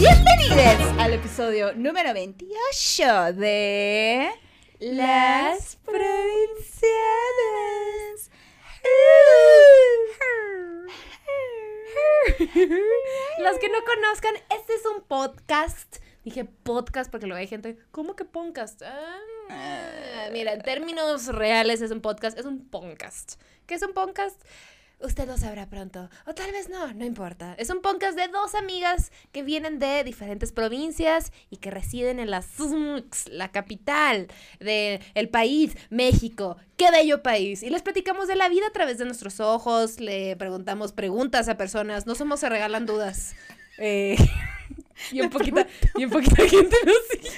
Bienvenidos al episodio número 28 de Las Provincianas. Los que no conozcan, este es un podcast. Dije podcast porque luego hay gente, ¿cómo que podcast? Ah, mira, en términos reales es un podcast, es un podcast. ¿Qué es un podcast? Usted lo sabrá pronto. O tal vez no, no importa. Es un podcast de dos amigas que vienen de diferentes provincias y que residen en la SUMX, la capital del país, México. ¡Qué bello país! Y les platicamos de la vida a través de nuestros ojos, le preguntamos preguntas a personas, no somos se regalan dudas. Eh, y un poquito, y un poquito de gente nos sigue.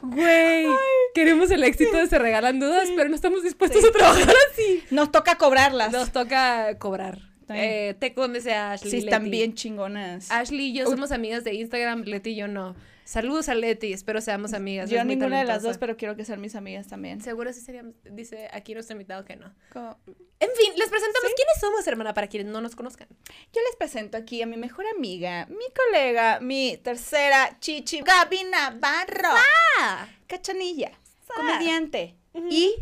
Güey, queremos el éxito de Se Regalan Dudas, pero no estamos dispuestos a trabajar así. Nos toca cobrarlas. Nos toca cobrar. bien. Eh, te conoce a Ashley. sí, están Leti. bien chingonas. Ashley y yo Uy. somos amigas de Instagram, Leti y yo no. Saludos a Leti, espero seamos amigas. Yo ninguna de las dos, pero quiero que sean mis amigas también. Seguro sí seríamos, dice aquí nuestro invitado que no. En fin, les presentamos quiénes somos, hermana, para quienes no nos conozcan. Yo les presento aquí a mi mejor amiga, mi colega, mi tercera chichi, Gaby Navarro. Ah, Cachanilla, comediante y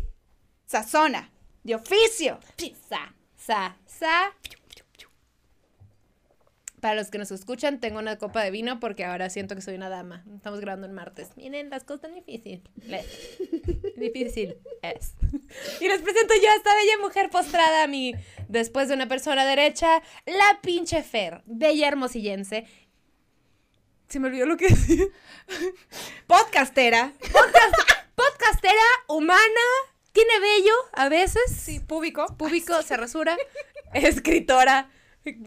sazona, de oficio. sa, sa, sa. Para los que nos escuchan, tengo una copa de vino porque ahora siento que soy una dama. Estamos grabando en martes. Miren, las cosas tan difíciles. Difícil es. Y les presento yo a esta bella mujer postrada a mí. Después de una persona derecha, la pinche Fer, bella hermosillense. Se me olvidó lo que decía. Podcastera. Podcastera, humana, tiene bello a veces. Sí, público. público, se rasura, escritora,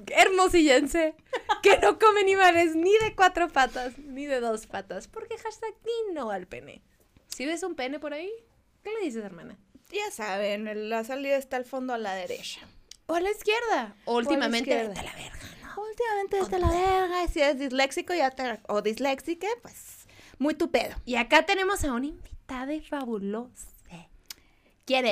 hermosillense, que no come animales ni de cuatro patas, ni de dos patas, porque hashtag ni no al pene. Si ves un pene por ahí, ¿qué le dices, hermana? Ya saben, la salida está al fondo a la derecha. O a la izquierda, o últimamente, a la verga, ¿no? Últimamente desde la verga, y si eres disléxico ya te, o disléxica, pues muy tu pedo. Y acá tenemos a una invitada fabulosa. ¿Quién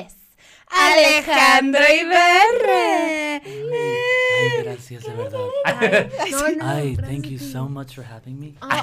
Alejandro Ibarre. Ay, gracias, de verdad. No, no, Ay, thank you so much for having me. Oh,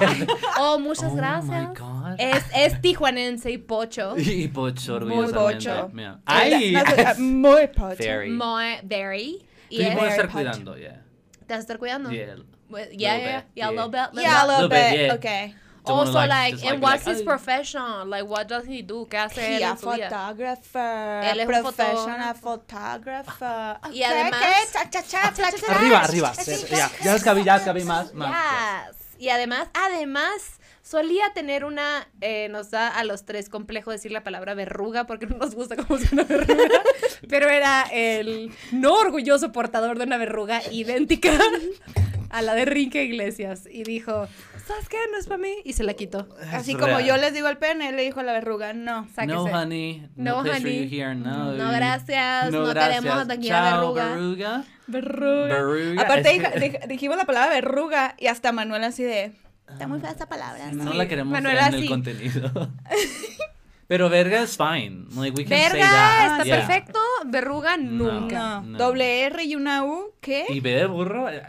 oh, muchas Oh my gracias. God. Es, es tijuanense y pocho. Y pocho, Muy pocho. Mira. Ay, Ay, muy pocho. very. Muy, very. Y es- estar cuidando, yeah. ¿Te vas a estar cuidando? Yeah. Yeah, yeah, yeah, a little yeah. bit. Yeah, a little bit, yeah. okay. Also, like, like, and like, what's like, his ay. profession? Like, what does he do? ¿Qué hace él He a su vida? photographer, Él es professional photographer. Y además- okay, cha, cha, cha, flash, flash. Arriba, arriba. Ya, ya les cabí, ya más. Yes. Y además, además, solía tener una, eh, nos da a los tres complejo decir la palabra verruga porque no nos gusta cómo suena verruga, pero era el no orgulloso portador de una verruga idéntica a la de Rinque Iglesias y dijo, ¿sabes qué? No es para mí y se la quitó. Así Es como real. yo les digo al pene, él le dijo a la verruga, no. Sáquese. No, honey. No, No, honey. here. No. No, gracias. No queremos aquí a Chao, verruga. verruga. Verruga. Verruga. Aparte dij- dij- dijimos la palabra verruga y hasta Manuel así de... Está muy fea esta palabra. No Sí, la queremos Manuela, en el sí. contenido. Pero verga es fine. Like, we can say Verga, that. está Yeah. perfecto. Verruga, nunca. No. No. Doble R y una U, ¿qué? Y B de burro. eh,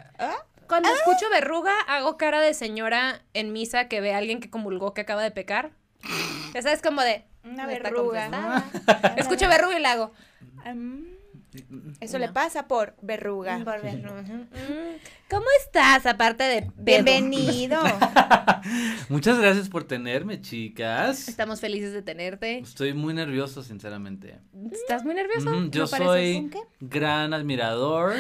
Cuando escucho verruga, hago cara de señora en misa que ve a alguien que comulgó que acaba de pecar. Ya sabes, como de. Una "Me está verruga". confesada". Escucho verruga y le hago. Eso No. le pasa por verruga. "Por verruga". Mm. ¿Cómo estás? Aparte de. pedo? Bienvenido. Muchas gracias por tenerme, chicas. Estamos felices de tenerte. Estoy muy nervioso, sinceramente. ¿Estás muy nervioso? Yo soy gran admirador,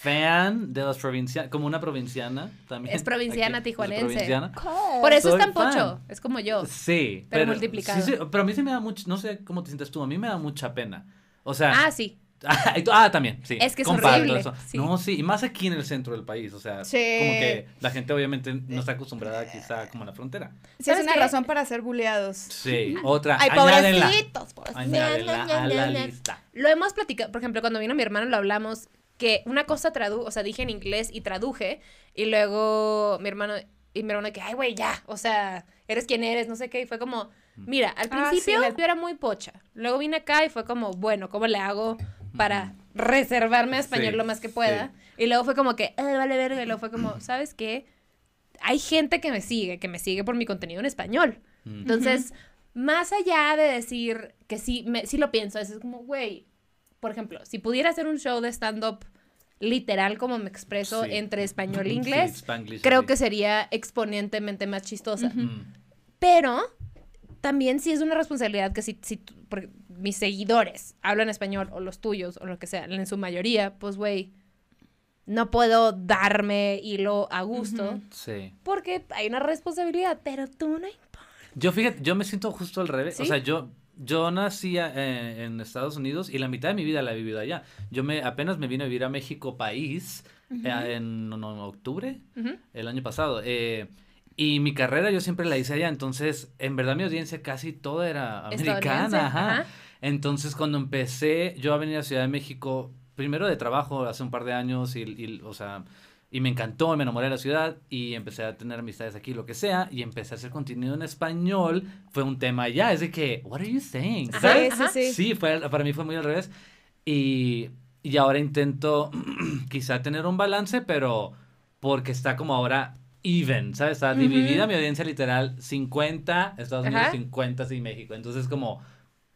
fan de las provincianas, como una provinciana también. Es provinciana Aquí, tijuanense. provinciana. Por eso Soy es tan pocho. fan. Es como yo. Sí, Pero pero, multiplicado. sí, sí, pero a mí sí me da mucho, no sé cómo te sientes tú, a mí me da mucha pena. O sea, Ah, sí. Ah, tú- ah, también, sí. Es que es comparto horrible, eso. sí. No, sí, y más aquí en el centro del país, o sea, Sí. como que la gente obviamente no está acostumbrada quizá como a la frontera. Sí, es ¿Sabes una qué? razón para ser buleados. Sí, otra, Ay, añádenla, pobrecitos, pobrecitos. añádenla a la lista. Lo hemos platicado, por ejemplo, cuando vino mi hermano lo hablamos, que una cosa tradu, o sea, dije en inglés y traduje, y luego mi hermano, y mi hermano que, ay, güey, ya, o sea, eres quien eres, no sé qué. Y fue como, mira, al Ah, principio sí, me- yo era muy pocha. Luego vine acá y fue como, bueno, ¿cómo le hago para reservarme a español Sí, lo más que pueda? Y luego fue como que, "Ah, vale verga. Y luego fue como, ¿sabes qué? Hay gente que me sigue, que me sigue por mi contenido en español. Mm. Entonces, más allá de decir que sí, me, sí lo pienso, es como, güey, por ejemplo, si pudiera hacer un show de stand-up literal como me expreso Sí. entre español e Sí, inglés, Spanglish, creo sí. que sería exponentemente más chistosa. Mm. Pero también sí es una responsabilidad que si, si mis seguidores hablan español o los tuyos o lo que sea, en su mayoría, pues güey, no puedo darme hilo a gusto Ujú. Sí. porque hay una responsabilidad, pero tú no importa. Yo fíjate, yo me siento justo al revés. ¿Sí? O sea, yo, yo nací eh, en Estados Unidos y la mitad de mi vida la he vivido allá. Yo me apenas me vine a vivir a México país eh, en, no, no, octubre el año pasado. eh, y mi carrera yo siempre la hice allá, entonces en verdad mi audiencia casi toda era americana. Ajá. ajá. Entonces cuando empecé yo a venir a Ciudad de México, primero de trabajo hace un par de años y, y, o sea, y me encantó, me enamoré de la ciudad y empecé a tener amistades aquí, lo que sea, y empecé a hacer contenido en español. Fue un tema allá, es de que, what are you saying? Ajá, ¿Sabes? Sí, sí, sí. Sí, fue, para mí fue muy al revés. Y, y ahora intento quizá tener un balance, pero porque está como ahora even, ¿sabes? Está Ujú. dividida mi audiencia literal 50 Estados Unidos, Ajá. 50 sí México. Entonces como,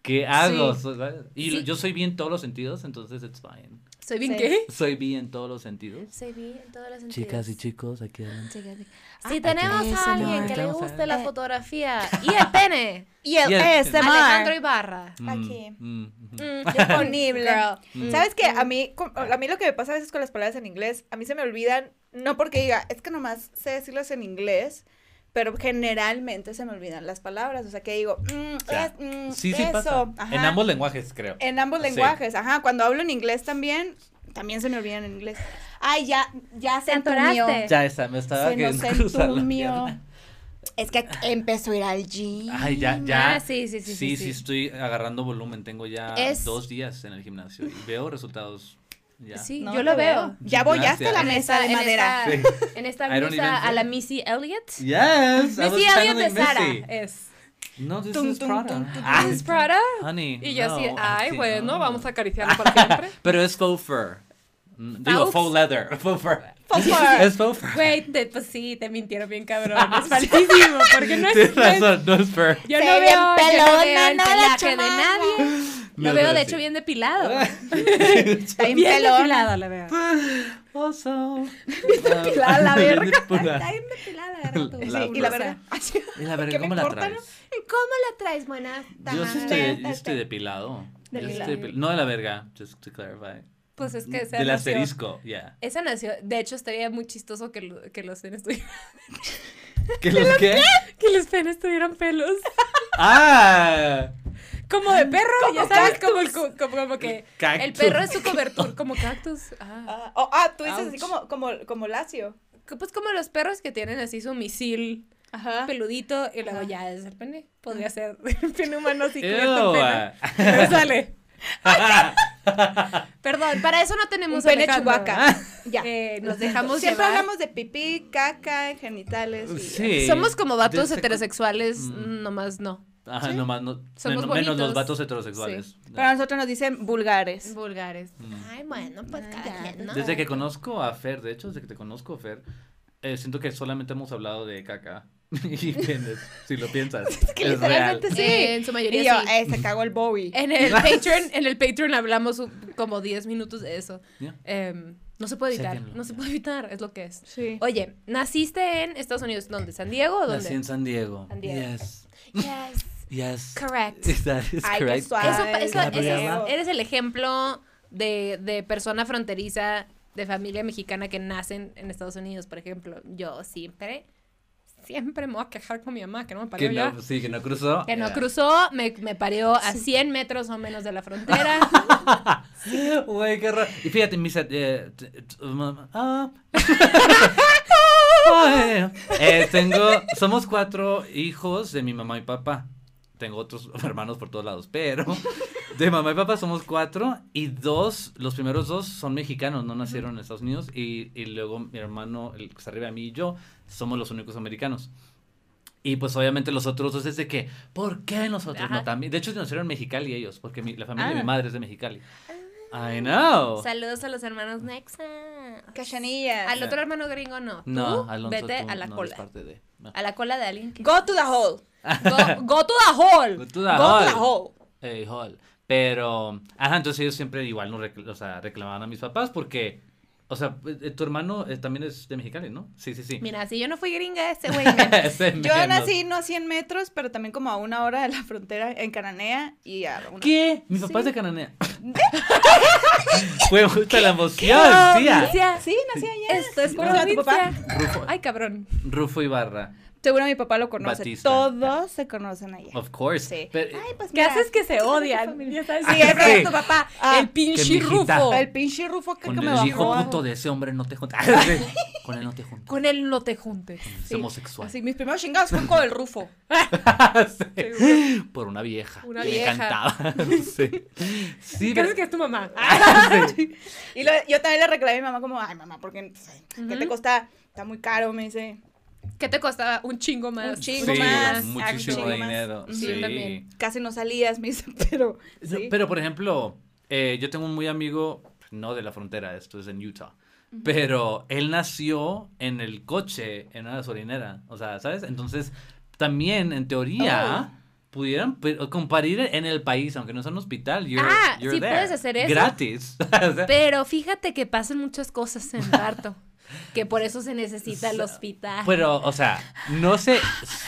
¿qué hago? Sí. Y Sí. yo soy bien en todos los sentidos, entonces it's fine. ¿Soy bien Sí. qué? Soy bien en todos los sentidos. Soy bien en todos los sentidos. Chicas y chicos, aquí adelante. Si tenemos aquí. a alguien que le a- guste la Eh. fotografía y el pene, Y el Y el- Alejandro ASMR Ibarra. Mm, Aquí. mm, mm. Disponible. girl. ¿Sabes qué? A mí, a mí lo que me pasa a veces con las palabras en inglés, a mí se me olvidan, no porque diga, es que nomás sé decirlas en inglés, pero generalmente se me olvidan las palabras. O sea, que digo, mm, Ya. es- mm, Sí, sí eso. pasa. ajá. En ambos lenguajes, creo. En ambos Sí. lenguajes, ajá. Cuando hablo en inglés también, también se me olvidan en inglés. Ay, ya, ya se entumió. Ya está, me estaba Se nos queriendo cruzar la entumió. Es que empezó a ir al gym. Ay, ya, ya. Ah, sí, sí, sí, sí, Sí, sí, sí. estoy agarrando volumen. Tengo ya Es- dos días en el gimnasio y veo resultados ya. Sí, No yo lo veo. Ya voy hasta Gracias. la En mesa de esta- madera. En esta, en even a la. Missy Elliott. Yes, Missy Elliott de Sara es. No, this Tum, is tum, Prada. tum, tum, Ah, ¿Es Prada? honey, Y yo así, no, ay, sí, bueno, no. vamos a acariciarlo para siempre. Pero es faux fur. Mm, Digo, Faux? faux leather. Faux fur. Faux fur. Es faux fur. Güey, te- pues sí, te mintieron bien cabrón. Es falsísimo, porque no es. Tienes no es- razón, no es fur. Yo no ve veo, yo no pelona, veo el no la pelaje de nadie. Lo veo, de hecho, bien depilado. Está bien Bien depilado lo veo. Also. depilada la Bien verga. Está bien depilada, La y la verdad. Y la verga, ¿Qué me ¿cómo la traes? ¿Cómo la traes, buena? Yo sí estoy, yo estoy depilado. Yo sí Depilado. estoy depil- No de la verga, just to clarify. Pues es que esa Del nació- asterisco, ya. Esa nació, de hecho estaría muy chistoso que, lo- que los penes tuvieran, ¿Qué los qué? que los penes tuvieran pelos. ¡Ah! Como de perro, ya Como sabes, como, el cu- como, como que el perro es su cobertura, como cactus. Ah. Ah, oh, ah, tú dices así como, como, como lacio. Pues como los perros que tienen así su misil Ajá. peludito y luego Ajá. ya es el pene. Podría ser el pene humano así Ew, cubierto en pene. Pero sale. Perdón, para eso no Un tenemos pene chubaca. Ya. Eh, nos dejamos Siempre llevar. hablamos de pipí, caca, genitales. Y, Sí. Somos como vatos Desde- heterosexuales, Mm. nomás no. Ajá, Sí. nomás no. Somos menos, menos los vatos heterosexuales. Pero a nosotros nos dicen vulgares. Vulgares. Mm. Ay, bueno, pues cada ya, quien, ¿no? Desde que conozco a Fer, de hecho, desde que te conozco, Fer, eh, siento que solamente hemos hablado de caca. y penes, si lo piensas. Es, que real. literalmente sí. Eh, en su mayoría Y yo, sí. eh, se cagó el Bowie. En el Patreon, en el Patreon hablamos como 10 minutos de eso. Em, no se puede evitar, no se puede evitar, es lo que es. Sí. Oye, ¿naciste en Estados Unidos? ¿Dónde? ¿San Diego o Nací dónde? en San Diego. San Diego. Yes. Yes, Yes. correct. That is Ay, correct. Eso, eso, Gabriela. eso- eres el ejemplo de, de persona fronteriza de familia mexicana que nacen en Estados Unidos, por ejemplo. Yo siempre, siempre me voy a quejar con mi mamá que no me parió Que ya. no, sí, que no cruzó. Que no Yeah. cruzó, me, me parió a 100 metros o menos de la frontera. Güey, qué raro. Y fíjate, mis. eh, ah. Eh, tengo. Somos cuatro hijos de mi mamá y papá. Tengo otros hermanos por todos lados, pero de mamá y papá somos cuatro y dos, los primeros dos son mexicanos, no nacieron en Estados Unidos y, y luego mi hermano, el que está arriba de mí y yo, somos los únicos americanos. Y pues obviamente los otros dos es de que, ¿por qué nosotros Ajá. no también? De hecho, nacieron en Mexicali ellos, porque mi- la familia de Ah. mi madre es de Mexicali. I know. Saludos a los hermanos Nexa. Cachanilla. Al otro hermano gringo no. Tú No, Alonso, vete tú a la no cola. eres parte de... no. A la cola de alguien que... Go to the hole. Go, go to the hole. Go to the Go to hall. the hole. Eh, hall. Pero, ajá, entonces ellos siempre igual no recl- o sea, reclamaban a mis papás porque, o sea, eh, tu hermano eh, también es de Mexicali, ¿no? Sí, sí, sí. Mira, si yo no fui gringa, ese güey Ese Yo nací no a 100 metros, pero también como a una hora de la frontera en Cananea y a una... ¿Qué? Mi papá es de Cananea. Fue justa la emoción, tía. Sí, nací allá. Esto es ¿Cómo se llama tu papá? Rufo, Ay, cabrón. Rufo Ibarra, Seguro mi papá lo conoce. Batista. Todos se conocen allá. of course. Sí. Pero- Ay, pues ¿Qué mira, haces que se odian? familia. Ya sabes, Ah, sí, ese sí. es tu papá. Ah, el pinche. Rufo. El pinche Rufo que, con que me el hijo puto de ese hombre no te juntas. con él no te juntas. Con él no te juntes. Es Sí, homosexual. Así, mis primeros chingados fueron con el Rufo. Sí. Por una vieja. Una que vieja. Me encantaba. sí. Sí, ¿Qué pero- que es tu mamá? Sí. Y lo- yo también le reclamé a mi mamá como, ay, mamá, porque ¿qué Ujú. te cuesta? Está muy caro, me dice. ¿Qué te costaba? Un chingo más. Un chingo Sí, más. muchísimo dinero. Sí, Sí, también. Casi no salías, me dice, pero No. Pero, por ejemplo, eh, yo tengo un muy amigo, no de la frontera, esto es en Utah, pero él nació en el coche, en una gasolinera, o sea, ¿sabes? Entonces, también, en teoría, Oh. pudieran pe- compartir en el país, aunque no sea un hospital, you're, Ah, you're sí there. puedes hacer eso. Gratis. Pero fíjate que pasan muchas cosas en Barto. Que por eso se necesita el hospital. Pero, o sea, no se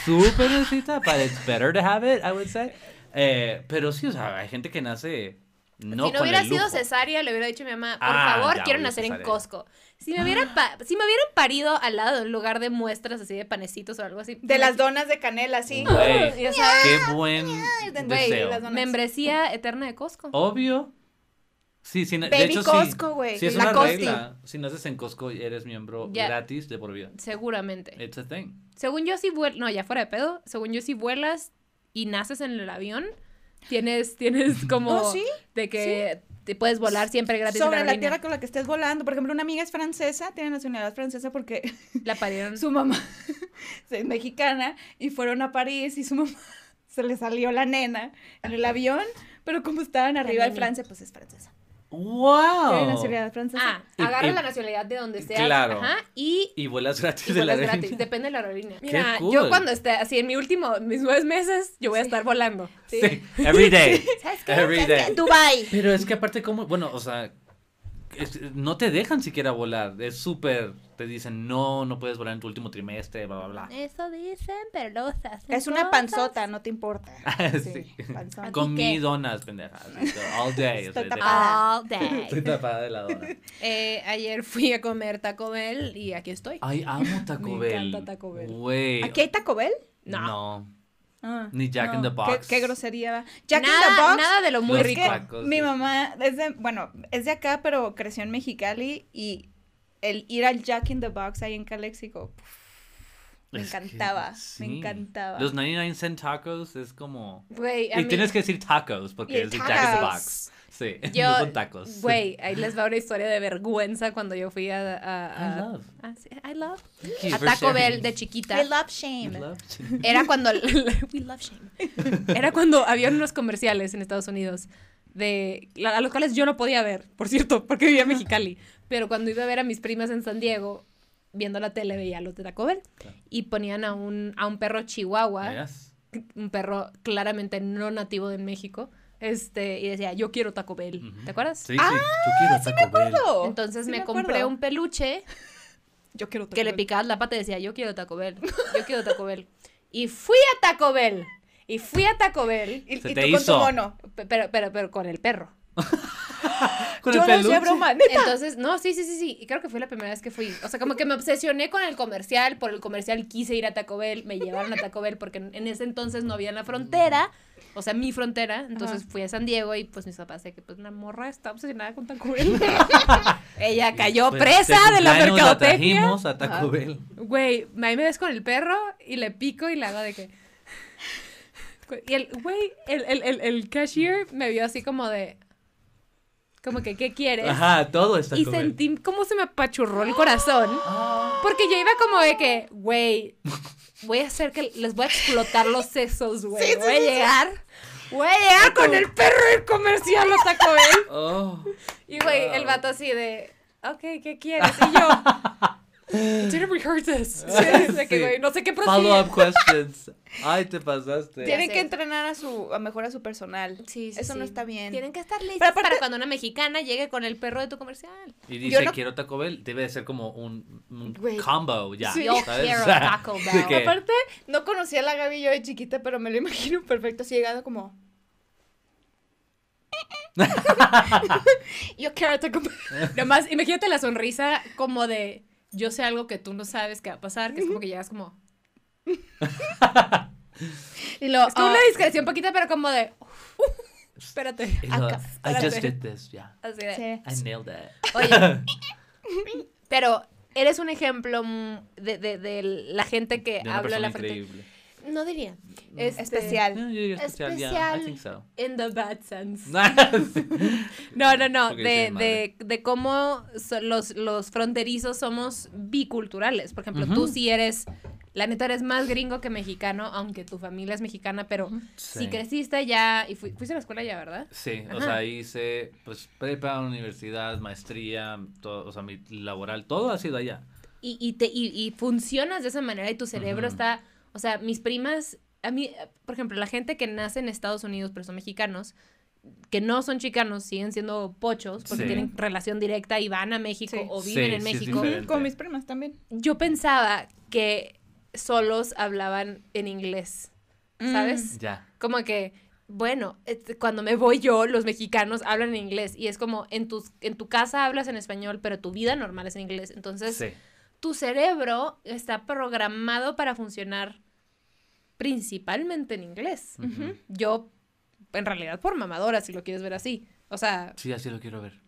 súper necesita, but it's better to have it, I would say. Eh, pero sí, o sea, hay gente que nace no si no con hubiera el sido cesárea, le hubiera dicho a mi mamá, por Ah, favor, quiero nacer en. Costco. Si me, hubieran pa- si me hubieran parido al lado de un lugar de muestras así de panecitos o algo así. De las donas de canela, sí. Qué buen Güey, deseo. Membresía eterna de Costco. Obvio. Sí, sí, de Baby hecho Costco, sí. güey, Sí, es la una Costi. regla. Si naces en Costco, eres miembro gratis de por vida. Seguramente. It's a thing. Según yo, si vuelas. No, ya fuera de pedo. Según yo, si vuelas y naces en el avión, tienes, tienes como. Oh, ¿sí? De que te puedes volar siempre gratis Sobre la tierra con la que estés volando. Por ejemplo, una amiga es francesa, tiene nacionalidad francesa porque La parieron. su mamá es mexicana y fueron a París y su mamá se le salió la nena en el avión, pero como estaban arriba de neni. Francia, pues es francesa. ¡Wow! Tiene nacionalidad francesa. Ah, Y- agarra y- la nacionalidad de donde sea. Claro. Ajá. Y. Y vuelas gratis y de la vuelas gratis, aerolínea. depende de la aerolínea. Qué Mira, cool. yo cuando esté así en mi último, mis nueve meses, yo voy a estar volando. Sí, every day. ¿Sabes qué? Every ¿Sabes qué? day. Dubai. Pero es que aparte, como, bueno, o sea, es- no te dejan siquiera volar. Es súper, te dicen, no, no puedes volar en tu último trimestre, bla, bla, bla. Eso dicen, pero los hacen Es una cosas. panzota, no te importa. Sí. panzota. Con qué? mi donas, pendejas. All day. Estoy de- tapada. All day. Estoy tapada de la dona. Eh, ayer fui a comer Taco Bell y aquí estoy. Ay, amo Taco Me Bell. encanta Taco Bell. Güey. ¿Aquí hay Taco Bell? No. No. Ah, Ni Jack in the ¿Qué- Box. Qué, grosería. va. Jack in nada, the Box. nada de lo muy rico. que tacos, mi sí. mamá es de, bueno, es de acá, pero creció en Mexicali y el ir al Jack in the Box ahí en Calexico, puf, me Es que encantaba, sí. me encantaba. Los 99 cent tacos es como. Güey, a Y mí- tienes que decir tacos porque Y es de Jack in the. Box. Sí, Yo, tacos. Güey, ahí les va una historia de vergüenza cuando yo fui a... a- a- I love. Ah, sí, I love. A Taco. Bell de chiquita. I love shame. Era cuando... We love shame. Era cuando había unos comerciales en Estados Unidos de a los cuales yo no podía ver, por cierto, porque vivía en Mexicali. Pero cuando iba a ver a mis primas en San Diego, viendo la tele, veía los de Taco Bell. Claro. Y ponían a un, a un perro chihuahua, Yes. un perro claramente no nativo de México, este, y decía, yo quiero Taco Bell. ¿Te acuerdas? Sí, sí. Yo quiero Taco Bell. acuerdo. Entonces Sí me, me compré un peluche Yo quiero Taco que le picabas la pata y decía, yo quiero Taco Bell, yo quiero Taco Bell. Y fui a Taco Bell. Y fui a Taco Bell. Y, Se y te tú con tu hizo. mono. pe- Pero, pero, pero con el perro. Con Yo el no peluche. broma, neta. Entonces, no, sí, sí, sí, sí. Y creo que fue la primera vez que fui. O sea, como que me obsesioné con el comercial. Por el comercial quise ir a Taco Bell. Me llevaron a Taco Bell porque en, en ese entonces no había en la frontera. O sea, mi frontera. Entonces Ajá. fui a San Diego y pues mis papás de que pues la morra está obsesionada con Taco Bell. Ella cayó Pues, presa de la mercadotecnia. trajimos a Taco Ajá. Bell. Güey, ahí me ves con el perro y le pico y le hago de que. Y el, güey, el, el, el, el cashier me vio así como de. Como que, ¿qué quieres? Ajá, todo está y con él. sentí cómo se me apachurró el corazón. Porque yo iba como de que, güey, voy a hacer que les voy a explotar los sesos, güey. voy a llegar. Voy a llegar con el perro del comercial a Taco Bell. Oh. Y güey, el vato así de, ok, ¿qué quieres? Y yo, didn't rehearse this. Que, no sé qué Follow up questions. Ay, te pasaste. Tienen que entrenar a su, a mejor a su personal. Sí, sí, Eso no está bien. Tienen que estar listos Pero aparte- para cuando una mexicana llegue con el perro de tu comercial. Y dice, no- quiero Taco Bell, debe de ser como un, combo ya. Sí. Yo ¿sabes? quiero Taco Bell. que- Aparte, no conocía a la Gaby yo de chiquita, pero me lo imagino perfecto, así llegando como... yo quiero Taco Bell. Nomás, imagínate la sonrisa como de, yo sé algo que tú no sabes que va a pasar, que es como que llegas como... Y lo, Es como ah, una discreción poquita, pero como de, espérate. acá, I just espérate. did this, yeah. Así de, sí. I nailed it. Oye, pero eres un ejemplo de, de, de la gente que De habla la frente. increíble. No diría. Este, Especial. No, yo diría especial, yeah, I Especial. think so. In the bad sense. Sí. No, no, no. De, de, de cómo so- los, los fronterizos somos biculturales. Por ejemplo, tú sí eres, la neta eres más gringo que mexicano, aunque tu familia es mexicana, pero Sí. si creciste ya, y fui- fuiste a la escuela ya, ¿verdad? Sí, o sea, hice pues prepa, universidad, maestría, todo, o sea, mi laboral, todo ha sido allá. y, y, te, y, y funcionas de esa manera y tu cerebro está, o sea, mis primas, a mí, por ejemplo, la gente que nace en Estados Unidos pero son mexicanos, que no son chicanos, siguen siendo pochos porque Sí. tienen relación directa y van a México Sí. o viven Sí, en México. Con mis primas también. Yo pensaba que solos hablaban en inglés, ¿sabes? Ya. Como que, bueno, cuando me voy yo, los mexicanos hablan en inglés y es como en, tus, en tu casa hablas en español, pero tu vida normal es en inglés. Entonces, Sí. tu cerebro está programado para funcionar principalmente en inglés. Yo, en realidad, por mamadora, si lo quieres ver así. O sea, Sí, así lo quiero ver.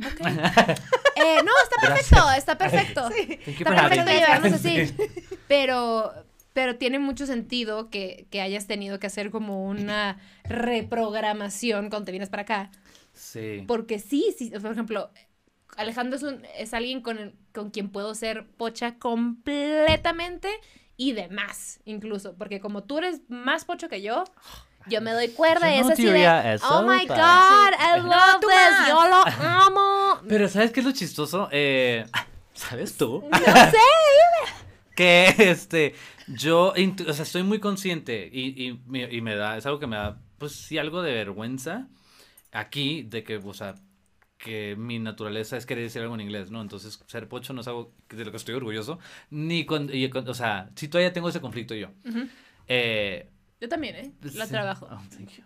ok. Eh, no, está perfecto, está perfecto. You Está perfecto llevarnos así. Pero, pero tiene mucho sentido que, que hayas tenido que hacer como una reprogramación cuando te vienes para acá. Sí. Porque sí, sí, por ejemplo, Alejandro es, un- es alguien con, el- con quien puedo ser pocha completamente y de más, incluso. Porque como tú eres más pocho que yo, yo me doy cuerda y Yo es no así de, eso, oh my God, I No, love this, yo lo amo. Pero ¿sabes qué es lo chistoso? Eh, ¿Sabes tú? No sé. que este yo o sea estoy muy consciente y, y, me- y me da es algo que me da pues sí algo de vergüenza aquí de que o sea que mi naturaleza es querer decir algo en inglés no entonces ser pocho no es algo de lo que estoy orgulloso ni con, y o sea sí todavía tengo ese conflicto yo Ujú. eh, Yo también, ¿eh? La sí. trabajo. Oh, thank you.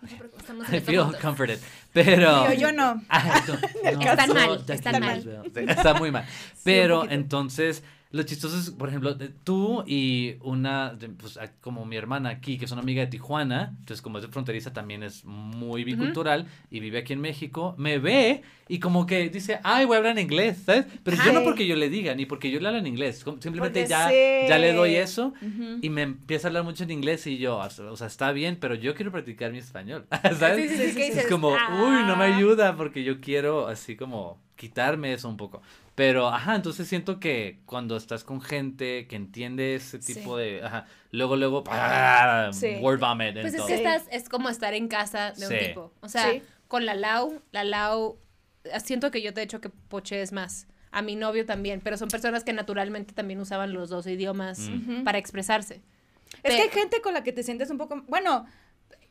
No I feel juntos. comforted pero Yo, yo no. Ay, no, no, Están no, mal, están mal. Sí, Está muy mal. Pero poquito. entonces, lo chistoso es, por ejemplo, tú y una, pues como mi hermana aquí, que es una amiga de Tijuana, entonces como es de fronteriza también es muy bicultural y vive aquí en México, me ve y como que dice, ay, voy a hablar en inglés, ¿sabes? Pero yo no porque yo le diga, ni porque yo le hable en inglés, simplemente Porque ya, ya le doy eso. Y me empieza a hablar mucho en inglés y yo, o sea, está bien, pero yo quiero practicar mi español, ¿sabes? Sí, sí, Es como, uy, no me "Ah". ayuda porque yo quiero así como quitarme eso un poco. Pero, ajá, entonces siento que cuando estás con gente que entiende ese Sí. tipo de, ajá, luego, luego, ¡ah! Sí. word vomit Pues es todo. que estás, es como estar en casa de un tipo. O sea, Sí. con la Lau, la Lau, eh, siento que yo te he hecho que pochees más. A mi novio también, pero son personas que naturalmente también usaban los dos idiomas Mm. Para expresarse. Es que hay gente con la que te sientes un poco, bueno,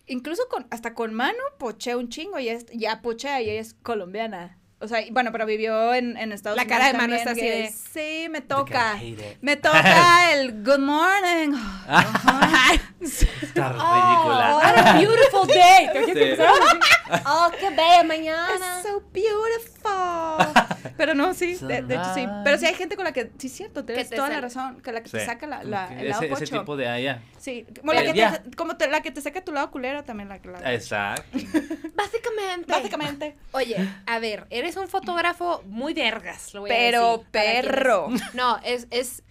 incluso con, hasta con Manu poché un chingo y es, ya pochea y ella es colombiana. O sea, y bueno, pero vivió en, en Estados La Unidos. cara de Manu también, está así de- Sí, me toca. Me toca el good morning. Está Oh, ridícula. what a beautiful day. ¿Te Sí. Oh, qué bella mañana. It's so beautiful. Pero no, sí, de, de hecho sí. Pero sí hay gente con la que, sí, es cierto, tienes te toda la razón, que la que te Sí. saca la, la- el lado ese, ese pocho. tipo de allá. Sí, como, la Pero que te, como te- la que te saca tu lado culero también la la... Exacto. Básicamente. Básicamente. Oye, a ver, eres un fotógrafo muy vergas, lo voy a Pero decir, quienes- perro. No, es, es,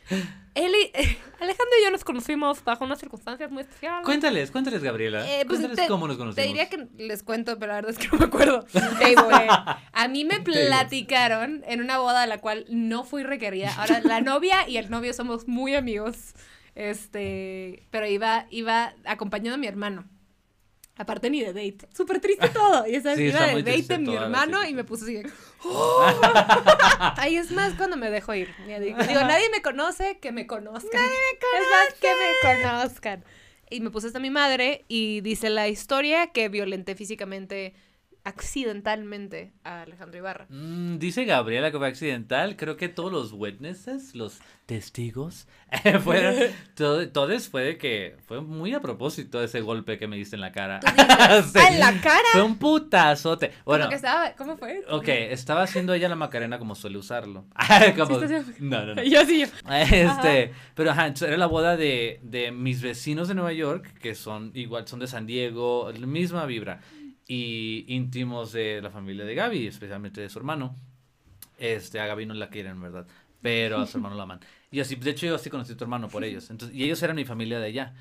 él y- Alejandro y yo nos conocimos bajo unas circunstancias muy especiales. Cuéntales, cuéntales, Gabriela. Eh, pues, cuéntales te- cómo nos conocimos. Te diría que les cuento, pero la verdad es que no me acuerdo. Table. A mí me platicaron en una boda a la cual no fui requerida. Ahora, la novia y el novio somos muy amigos. Este, pero iba, iba acompañado de mi hermano. Aparte ni de date. Súper triste todo. Y esa Sí, iba de date de mi hermano y me puse así de, ¡Oh! Ay, es más cuando me dejo ir. Digo, nadie me conoce, que me conozcan. Nadie me conoce. Es más, que me conozcan. Y me puse hasta mi madre y dice la historia que violenté físicamente, accidentalmente, a Alejandro Ibarra. Mm, dice Gabriela que fue accidental. Creo que todos los witnesses, los testigos, fueron. todo- todos fue de que fue muy a propósito ese golpe que me diste en la cara. Sí. Ah, en la cara. Fue un putazote. Bueno, Como que estaba, ¿cómo fue? ok, estaba haciendo ella la macarena como suele usarlo. Como- no, no, no. Yo sí, yo. Este, pero ajá, era la boda de, de mis vecinos de Nueva York, que son igual, son de San Diego, misma vibra, y íntimos de la familia de Gaby, especialmente de su hermano. Este, a Gaby no la quieren, ¿verdad? Pero a su hermano la aman. Y así, de hecho, yo sí conocí a tu hermano por ellos. Entonces, y ellos eran mi familia de allá.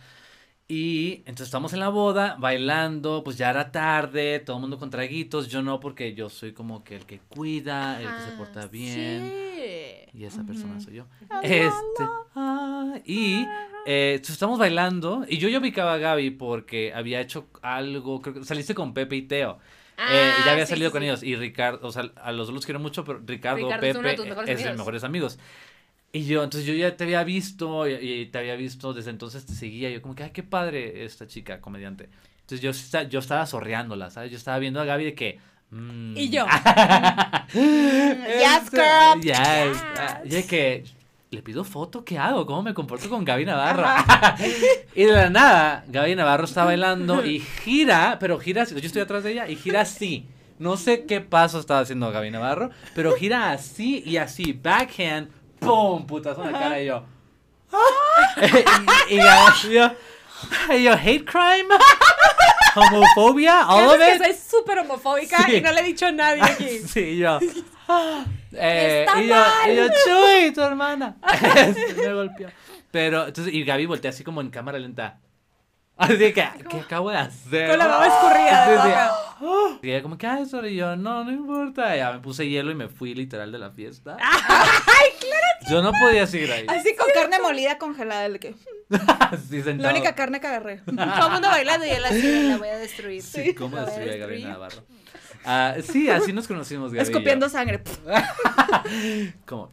Y entonces estamos en la boda, bailando, pues ya era tarde, todo el mundo con traguitos, yo no, porque yo soy como que el que cuida, el que se porta bien. Sí. Y esa persona soy yo. Ah, Este. ah, y eh, entonces estamos bailando. Y yo ya ubicaba a Gaby porque había hecho algo. Creo que saliste con Pepe y Teo. Eh, y ya había Ah, sí, salido sí, con ellos. Y Ricardo, o sea, a los dos los quiero mucho, pero Ricardo, Ricardo Pepe es de mis mejores amigos. Y yo, entonces yo ya te había visto y, y te había visto desde entonces te seguía. Yo como que, ay, qué padre esta chica comediante. Entonces yo, yo estaba sorreándola, ¿sabes? Yo estaba viendo a Gaby de que... mm, Y yo. Yes, este, girl. Yes. Ah, Y es que le pido foto, ¿qué hago? ¿Cómo me comporto con Gaby Navarro? y de la nada, Gaby Navarro está bailando y gira, pero gira, así- yo estoy atrás de ella y gira así. No sé qué paso estaba haciendo Gaby Navarro, pero gira así y así, backhand, ¡pum! Putazo en la cara y yo. y, y Gaby, yo, y yo, hate crime, homofobia, all of it. que soy súper homofóbica Sí. y no le he dicho a nadie aquí. Sí, yo. Eh, Está y yo, mal. y yo, Chuy, tu hermana. me golpeó. Pero, entonces, y Gaby voltea así como en cámara lenta. Así que, ¿qué acabo de hacer? Con la baba escurrida de Sí, sí. boca. Y ella como que, ay, sorry, y yo, no, no importa. Ya me puse hielo y me fui literal de la fiesta. Ay, claro. Yo no podía seguir ahí. Así con carne molida congelada. el que- La única carne que agarré. Todo el mundo bailando y él así, la voy a destruir. Sí, ¿cómo voy a destruir a Gaby. Navarro? Ah, sí, así nos conocimos, Gaby. y yo. Escupiendo sangre. Como,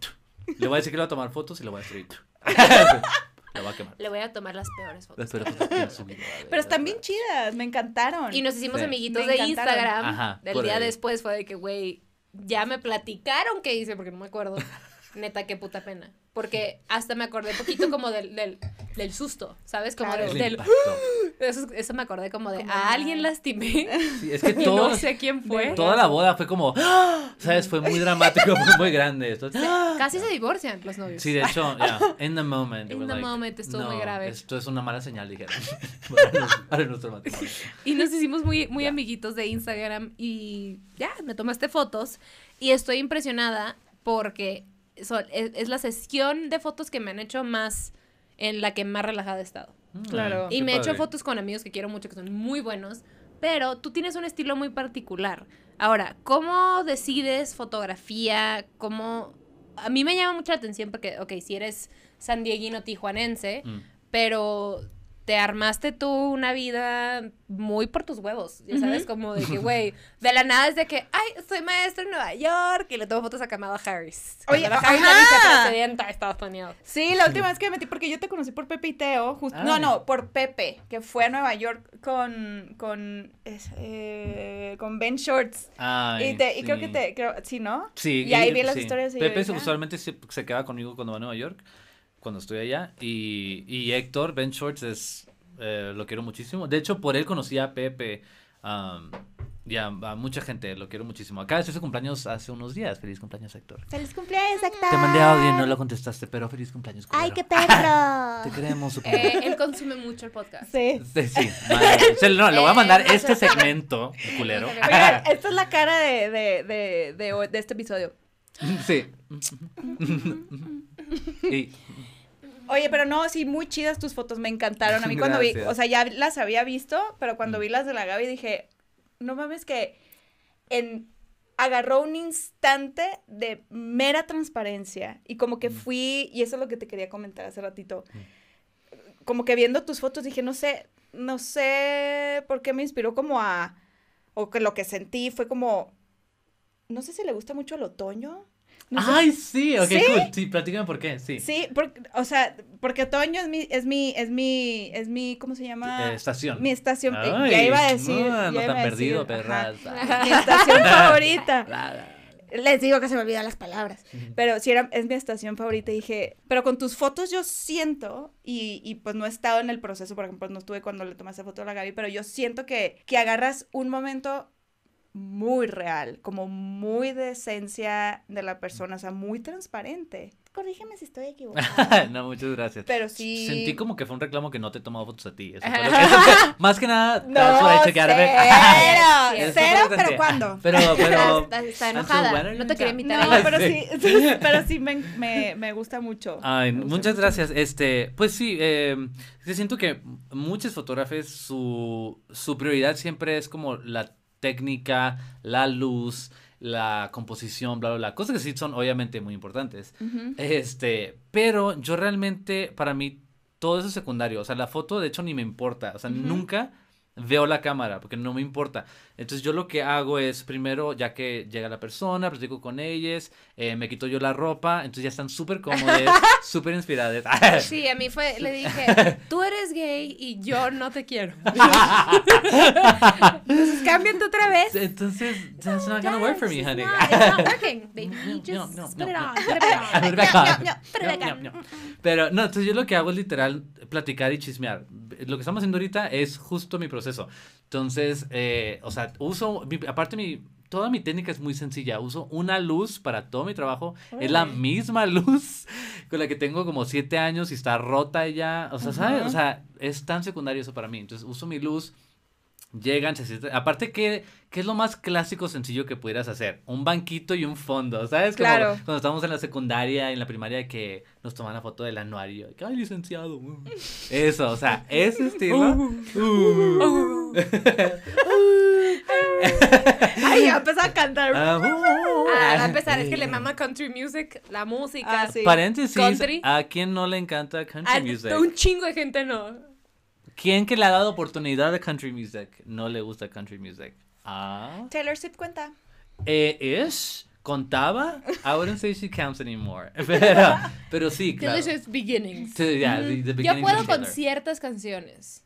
le voy a decir que le voy a tomar fotos y lo voy a destruir. lo voy a quemar. Le voy a tomar las peores fotos. Que Pero están bien chidas, me encantaron. Y nos hicimos Sí. amiguitos Me de encantaron. Instagram. Ajá, Del día ahí. después fue de que, güey, ya me platicaron qué hice porque no me acuerdo. Neta, qué puta pena. Porque hasta me acordé poquito como del, del, del susto, ¿sabes? Como Claro. del... Eso, eso me acordé como de, Como a alguien lastimé Sí, es que y todo, no sé quién fue. toda la boda fue como, ¡ah! ¿sabes? Fue muy dramático, fue muy grande. esto. Casi se divorcian los novios. Sí, de hecho, ya, in the moment. In the like, moment estuvo muy "No, grave". Esto es una mala señal, dijeron. para, nos- para nuestro matrimonio. Y nos hicimos muy, muy amiguitos de Instagram y ya, me tomaste fotos y estoy impresionada porque son- es, es la sesión de fotos que me han hecho más, en la que más relajada he estado. Claro. Y me he hecho fotos con amigos que quiero mucho, que son muy buenos, pero tú tienes un estilo muy particular. Ahora, ¿cómo decides fotografía? ¿Cómo...? A mí me llama mucho la atención porque, ok, si eres sandieguino tijuanense, Mm. pero te armaste tú una vida muy por tus huevos, ya sabes, como de que, güey, de la nada es de que, ay, soy maestra en Nueva York y le tomo fotos a Kamala Harris. Oye, Kamala Harris, la ajá. vicepresidenta de Estados Unidos. Sí, la última vez que me metí, porque yo te conocí por Pepe y Teo, justo, no, Ay. no, por Pepe, que fue a Nueva York con, con, eh, con Ben Shorts. Ay, y, te, y creo que te, creo, sí, ¿no? Sí, Y ahí y- vi las sí. historias y yo Pepe dije, ah. usualmente se, se queda conmigo cuando va a Nueva York, cuando estoy allá. Y, y Héctor, Ben Shorts, es, eh, lo quiero muchísimo. De hecho, por él conocí a Pepe. um, y a, a mucha gente, lo quiero muchísimo. Acá es su cumpleaños hace unos días. Feliz cumpleaños, Héctor. ¡Feliz cumpleaños, Héctor! Te mandé audio y no lo contestaste, pero feliz cumpleaños. ¡Ay, culero. qué perro! Te queremos, su Eh, él consume mucho el podcast. Sí. Sí, sí, madre. No, le voy a Eh, mandar este segmento, culero. Oigan, esta es la cara de, de, de, de, de este episodio. Sí. y Oye, pero no, sí, muy chidas tus fotos, me encantaron. A mí cuando vi, o sea, ya las había visto, pero cuando Mm. vi las de la Gaby dije, no mames que en agarró un instante de mera transparencia y como que Mm. fui, y eso es lo que te quería comentar hace ratito, como que viendo tus fotos dije, no sé, no sé por qué me inspiró como a, o que lo que sentí fue como, no sé si le gusta mucho el otoño. No sé Ay, sí, ok, ¿Sí? cool. Sí, platícame por qué, sí. Sí, porque, o sea, porque otoño es mi, es mi, es mi, es mi, ¿cómo se llama? Eh, estación. Mi estación, eh, Ay, ya iba a decir. no, no tan perdido, perras. Mi estación favorita. Les digo que se me olvidan las palabras. Pero sí, era, es mi estación favorita. Y dije, pero con tus fotos yo siento, y, y pues no he estado en el proceso, por ejemplo, no estuve cuando le tomaste foto a la Gaby, pero yo siento que, que agarras un momento muy real, como muy de esencia de la persona, o sea, muy transparente. Corrígeme si estoy equivocada. no, muchas gracias. Pero sí. Sentí como que fue un reclamo que no te he tomado fotos a ti. Eso fue lo que- eso fue- más que nada, No, cero, cero, pero. ¿cuándo? Pero, pero. está, enojada. No te quería invitar No, pero Sí. sí, pero sí me, me, me gusta mucho. Ay, Me gusta muchas mucho. gracias. Este, pues sí, eh, siento que muchos fotógrafos, su, su prioridad siempre es como la técnica, la luz, la composición, bla, bla, bla. Cosas que sí son obviamente muy importantes. Este, pero yo realmente, para mí, todo eso es secundario. O sea, la foto, de hecho, ni me importa. O sea, nunca veo la cámara porque no me importa. Entonces, yo lo que hago es, primero, ya que llega la persona, platico con ellas, eh, me quito yo la ropa, entonces ya están súper cómodas, súper inspiradas. Sí, a mí fue, le dije, tú eres gay y yo no te quiero. Entonces cámbiate otra vez. Entonces, that's not gonna work for me, honey. It's not, it's not working, baby. No, Just no, no, put it no, on, no. put it on. Put it back on. Put it back No, on. no, no. Pero no, entonces yo lo que hago es literal platicar y chismear. Lo que estamos haciendo ahorita es justo mi proceso. Entonces, eh, o sea, uso, mi- aparte mi, toda mi técnica es muy sencilla. Uso una luz para todo mi trabajo. Es la misma luz con la que tengo como siete años y está rota ya. O sea, ¿sabes? O sea, es tan secundario eso para mí. Entonces, uso mi luz. Llegan, se sientan. Aparte, ¿qué, ¿qué es lo más clásico sencillo que pudieras hacer? Un banquito y un fondo, ¿sabes? Como Claro. cuando estábamos en la secundaria en la primaria que nos toman la foto del anuario. y que, Ay, licenciado. uh". Eso, o sea, ese estilo. Uh. Ay, ya empezó a cantar. Ah, uh. Ah, a empezar, es que le mama country music, la música. Ah, sí. Paréntesis, Country. ¿a quién no le encanta country A music? un chingo de gente no. ¿Quién que le ha dado oportunidad de country music no le gusta country music? Ah. Taylor Swift cuenta. Eh, ish, contaba. I wouldn't say she counts anymore. Pero, pero sí, claro. Delicious beginnings. Sí, yeah, the- the Yo beginnings puedo of con Taylor. ciertas canciones.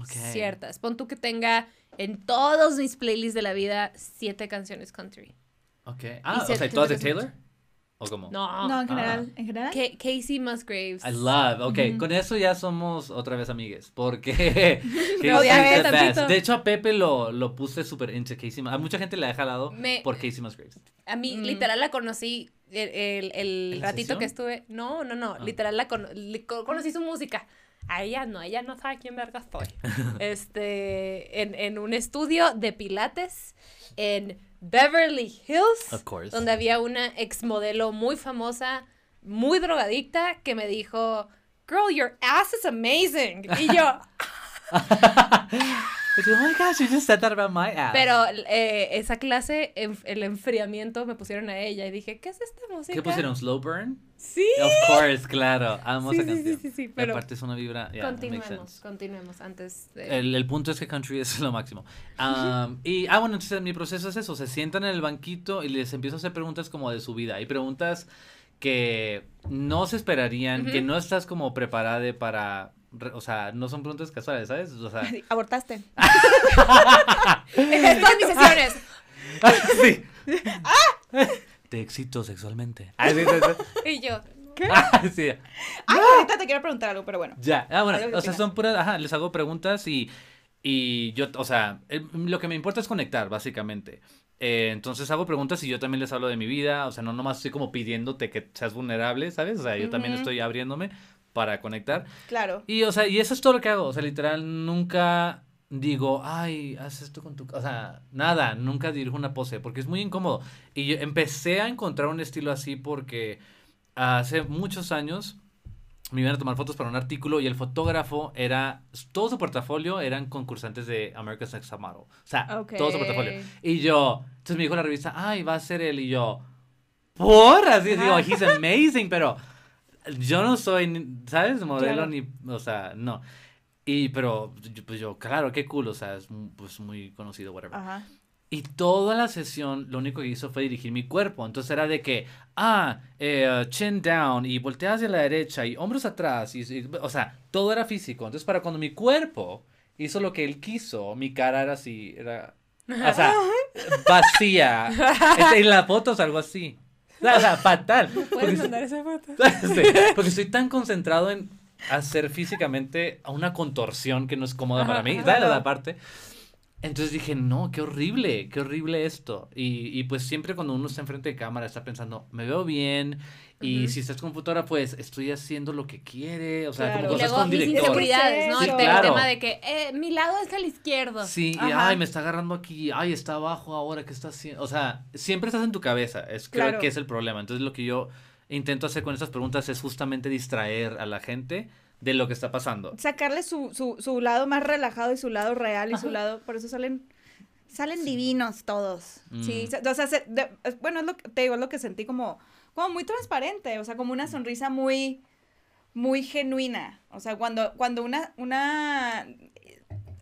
Okay. Ciertas. Pon tú que tenga en todos mis playlists de la vida siete canciones country. Okay. Ah, o se- sea, ¿todas de Taylor? ¿O cómo? No. No, en general. ¿En general? Ca- Casey Musgraves. I love, ok, con eso ya somos otra vez amigues, porque No. De hecho, a Pepe lo, lo puse súper into Casey, a mucha gente le ha jalado Me- por Casey Musgraves. A mí, Mm. literal, la conocí el, el- el ¿En la ratito sesión? que estuve. No, no, no. Ah. Literal, la cono- le- co- conocí su música. A ella no, ella no sabe quién verga estoy. este, en, en un estudio de pilates en Beverly Hills. Of course. Donde había una exmodelo muy famosa, muy drogadicta, que me dijo, Girl, your ass is amazing. Y yo, like, oh my gosh, you just said that about my ass. pero eh, esa clase, el enfriamiento, me pusieron a ella y dije, ¿qué es esta música? ¿Qué pusieron? ¿Slow Burn? Sí. Of course, claro, amo Sí, esa sí, sí, canción. sí, sí, Y pero aparte es una vibra, yeah, continuemos, continuemos antes de... El, el punto es que country es lo máximo. Um, y, ah, bueno, entonces mi proceso es eso. Se sientan en el banquito y les empiezo a hacer preguntas como de su vida. Hay preguntas que no se esperarían, que no estás como preparada para... O sea, no son preguntas casuales, ¿sabes? O sea, Sí, Abortaste. En todas mis sesiones. sí. Te excito sexualmente. Ah, sí, sí, sí. Y yo, Ah, sí. Ay, ahorita te quiero preguntar algo, pero bueno. Ya, ah, bueno, o sea, opinas. son puras, ajá, les hago preguntas y, y yo, o sea, el- lo que me importa es conectar, básicamente. Eh, entonces hago preguntas y yo también les hablo de mi vida, o sea, no nomás estoy como pidiéndote que seas vulnerable, ¿sabes? O sea, yo también estoy abriéndome para conectar. Claro. Y, o sea, y eso es todo lo que hago, o sea, literal, nunca digo, ay, haz esto con tu... ca-". O sea, nada, nunca dirijo una pose, porque es muy incómodo. Y yo empecé a encontrar un estilo así porque hace muchos años me iban a tomar fotos para un artículo y el fotógrafo era, todo su portafolio eran concursantes de America's Next Top Model. O sea, todo su portafolio. Y yo, entonces me dijo la revista, ay, va a ser él. Y yo, por, así digo, he's amazing, pero yo no soy, ni- ¿sabes? Modelo Claro. ni, o sea, no. Y, pero, yo- pues yo, claro, qué cool, o sea, es pues muy conocido, whatever. Ajá. Y toda la sesión lo único que hizo fue dirigir mi cuerpo. Entonces era de que, ah, eh, chin down y voltea hacia la derecha y hombros atrás. Y, y- o sea, todo era físico. Entonces para cuando mi cuerpo hizo lo que él quiso, mi cara era así, era, o sea, vacía. Este, En la foto es algo así. O sea, fatal. Porque, esa foto? sí, porque estoy tan concentrado en hacer físicamente una contorsión que no es cómoda para mí, ¿sabes? La parte. Entonces dije, no, qué horrible, qué horrible esto. Y, y pues siempre cuando uno está enfrente de cámara está pensando, me veo bien. Y Ujú. si estás con fotógrafo, pues estoy haciendo lo que quiere. O sea, Claro. como cosas con director. inseguridades, ¿no? Sí, el, el claro. tema de que eh, mi lado es al izquierdo. Sí, y ay, me está agarrando aquí, ay, está abajo ahora, ¿qué está haciendo? O sea, siempre estás en tu cabeza, es creo Claro. que es el problema. Entonces lo que yo intento hacer con estas preguntas es justamente distraer a la gente de lo que está pasando. Sacarle su, su, su lado más relajado y su lado real y su lado, por eso salen, salen divinos todos. Sí, Mm. o sea, se- de- bueno, es lo que te digo, es lo que sentí como, como muy transparente, o sea, como una sonrisa muy, muy genuina. O sea, cuando, cuando una, una,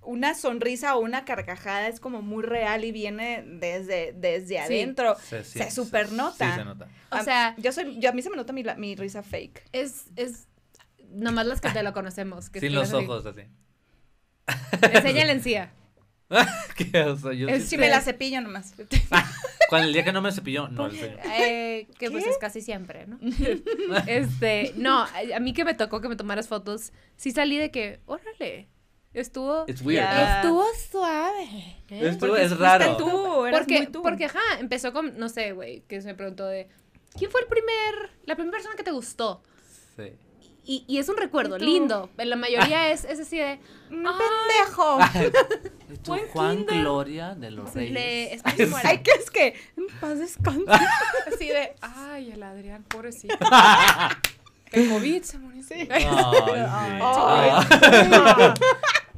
una sonrisa o una carcajada es como muy real y viene desde, desde adentro. Se, Se supernota. Sí, se nota. O A- sea- yo soy, yo, a mí se me nota mi, mi risa fake. Es, es, nomás las que te lo conocemos. Que Sin sí, los ojos así. Enseña la encía. ¿Qué oso? Yo Es- sí- Si me la cepillo nomás. Cuando el día que no me cepilló, no el. Eh, que pues es casi siempre, ¿no? este, no, a mí que me tocó que me tomaras fotos, sí salí de que, órale, estuvo, estuvo suave. ¿eh? Estuvo- Porque es raro. tú, eras Porque, muy tú. porque, ajá, empezó con, no sé, güey, que se me preguntó de, ¿quién fue el primer, la primera persona que te gustó? Sí. Y, y es un recuerdo lindo. En la mayoría es, es así de, Un Ah. pendejo. ¿Y tú, Buen Juan kinder. Gloria de los Reyes? le, es Ay, que es que en paz descanse. así de, ay, el Adrián, pobrecito. El COVID se murió. Sí. Ay, sí. Ay.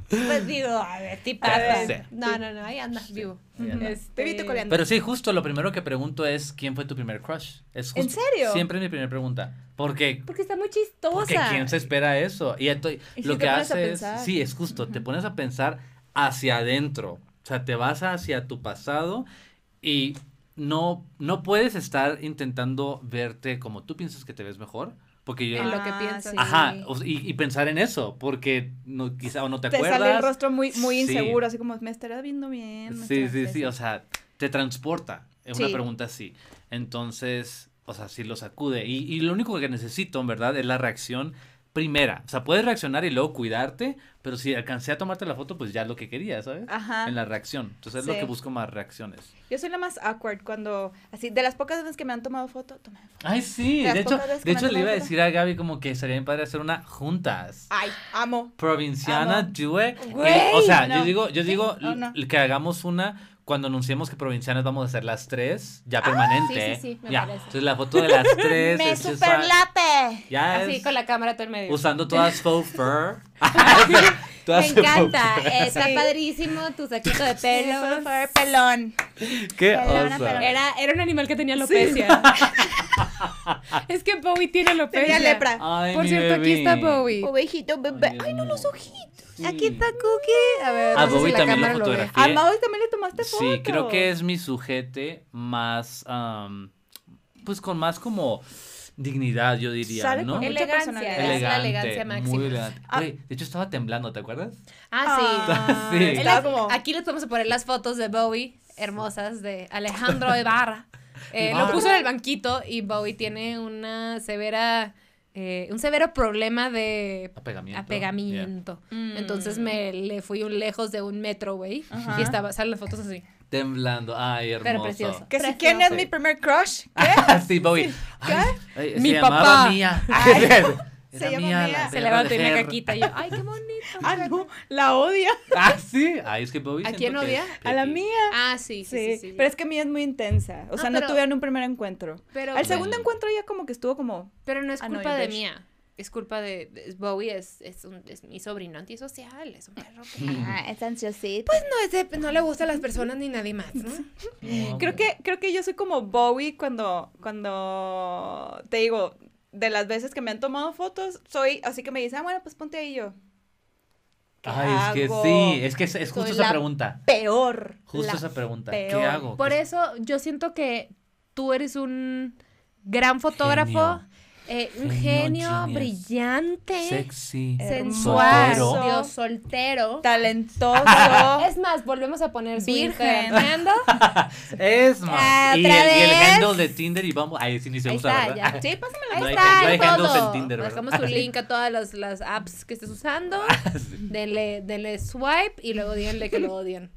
Pues digo, a ver, A tipaza. ver. No, no, no, ahí andas vivo. Ahí anda. Este. Pero sí, justo lo primero que pregunto es ¿quién fue tu primer crush? Es ¿En justo- serio? Siempre es mi primera pregunta. Porque Porque está muy chistosa. Porque ¿quién se espera eso? Y estoy, Y si lo te que pones a hace es, pensar. sí, es justo, te pones a pensar hacia adentro. O sea, te vas hacia tu pasado y no, no puedes estar intentando verte como tú piensas que te ves mejor. Porque yo... En lo que Ah, piensas. sí. Ajá, y, y pensar en eso, porque no, quizá o no te Te acuerdas. sale el rostro muy, muy Sí. inseguro, así como, me estarás viendo bien. Sí, sí, sí, o sea, te transporta. Es una Sí. pregunta así. Entonces, o sea, sí lo sacude. Y, y lo único que necesito, en verdad, es la reacción primera. O sea, puedes reaccionar y luego cuidarte, pero si alcancé a tomarte la foto, pues ya es lo que quería, ¿sabes? Ajá. En la reacción. Entonces es lo que busco más reacciones. Yo soy la más awkward cuando, así, de las pocas veces que me han tomado foto, tomé foto. Ay, sí. De hecho, de hecho le iba a decir a Gaby como que sería bien padre hacer una juntas. Ay, amo. Provinciana, Amo. Due. Güey, o sea, no. yo digo, yo digo no. que hagamos una cuando anunciemos que provincianas vamos a hacer las tres, ya permanente. sí, sí, sí, me ya. parece. Entonces la foto de las tres. Me superlate. Ya Así es con la cámara todo en medio. usando todas faux fur. Me Todas faux encanta. fur. Está Sí. padrísimo tu saquito de Pelo, pelo. fue pelón. Qué Pelona, oso. pelona. Era, era un animal que tenía alopecia. es que Bowie tiene alopecia. Tenía lepra. Ay, Por mi cierto, aquí está. Bowie. Ovejito, bebé. Ay, Ay, no, los ojitos. Sí. Aquí está Cookie. A ver, A no sé Bowie si la también lo ve. fotografié. A Maui también le tomaste foto. Sí, creo que es mi sujete más, pues con más como dignidad, yo diría, Sale ¿no? con mucha Elegancia, es la elegancia máxima. muy elegante. Ah. De hecho estaba temblando, ¿te acuerdas? Ah, sí. Ah. Aquí les vamos a poner las fotos de Bowie, hermosas, de Alejandro Ibarra. Eh, Ibarra. lo puso en el banquito y Bowie tiene una severa, eh, un severo problema de Apegamiento. apegamiento. Mm. Entonces me le fui un lejos de un metro, güey. Y estaba, salen las fotos así. Temblando, ay, hermoso. Pero precioso. Que si Precioso. quién es Sí. mi primer crush. Ah, sí, Bowie. Ay, ay, Mi se llamaba papá. Mía. Ay, Era se llama Mía, Se levanta una caquita. Y yo, ay, qué bonito. Ah, no, la odia. Ah, sí. Ay, es que Bowie ¿A quién odia? A la mía. Ah, sí, sí, Sí, sí. sí, pero es que mía es muy intensa. O Ah, sea, no pero- tuvieron un primer encuentro. Pero, Al segundo encuentro ya como que estuvo como... pero no es Ah, no, culpa de mía. es culpa de, de- Bowie, es, es, un, es mi sobrino antisocial, es un perro que Ah, es ansiosito. pues no, es de- no le gusta a las personas ni nadie más, ¿no? No, Creo que, creo que yo soy como Bowie cuando, cuando te digo, de las veces que me han tomado fotos, soy así que me dicen, ah, bueno, pues ponte ahí yo. ¿Qué Ay, es que hago? sí, es que es, es justo Soy esa la pregunta. Peor. Justo la esa pregunta. ¿Qué hago? Por ¿Qué- eso yo siento que tú eres un gran fotógrafo, Genio. Eh, un Genio, genio brillante, Sexy. sensual, Soltero. Dios, soltero. Talentoso. Es más, volvemos a poner su Virgen. Ando. Es más. Ah, y, el, ¿otra y el handle de Tinder y vamos. Ahí sí ni se Ahí usa, está, ya. Sí, pásamelo. Ahí No hay- está, no hay todo. handles en Tinder. Dejamos tu link a todas las, las apps que estés usando. Sí. Denle, denle swipe y luego díganle que lo odian.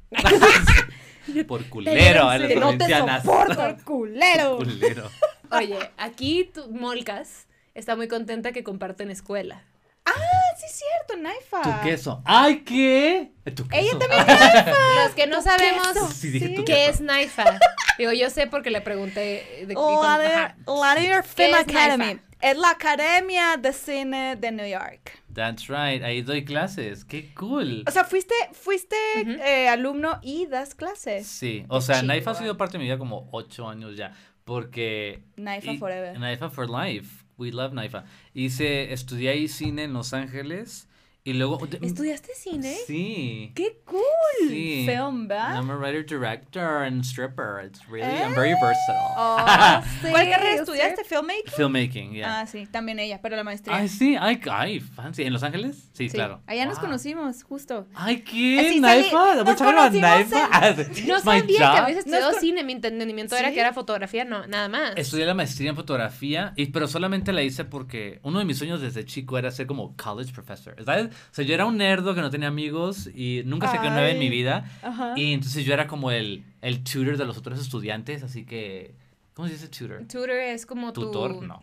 Por culero, a las no te provincianas. soporto, culero. culero. Oye, aquí tu Molcas está muy contenta que comparten escuela. Ah, sí es cierto, Naifa. Tu queso. ¡Ay, qué! Tu queso. Ella también Los que no sabemos Sí, dije tu qué es Naifa. Digo, yo sé porque le pregunté. De, ajá. Ladder ¿Qué Film es Academy. Naifa? Es la Academia de Cine de New York. That's right. Ahí doy clases. ¡Qué cool! O sea, fuiste, fuiste eh, alumno y das clases. Sí, o sea, chido, Naifa ha sido parte de mi vida como ocho años ya, porque... Naifa y- Forever. Naifa for life, we love Naifa. Hice, estudié ahí cine en Los Ángeles y luego... ¿Estudiaste cine? Sí. ¡Qué cool! Sí. Film, ¿verdad? I'm a writer, director, and stripper. It's really, I'm Eh. very versatile. Oh, sí, ¿Cuál carrera estudiaste? ¿Filmmaking? Filmmaking, yeah. Ah, sí, también ella, pero la maestría. Ay, sí, ay, ay, fancy. ¿En Los Ángeles? Sí, Sí, claro. Allá nos Wow. conocimos, justo. Ay, ¿qué? Así salí- ¿Naifa? nos We're talking about Naifa? No sabía que habías estudiado Nos cine. Mi entendimiento era Sí. que era fotografía, no, nada más. Estudié la maestría en fotografía, y, pero solamente la hice porque uno de mis sueños desde chico era ser como college professor, ¿sabes? O sea, yo era un nerdo que no tenía amigos y nunca saqué un nueve en mi vida. Ajá. Y entonces yo era como el, el tutor de los otros estudiantes, así que... ¿Cómo se dice tutor? Tutor es como tu... Tutor, no.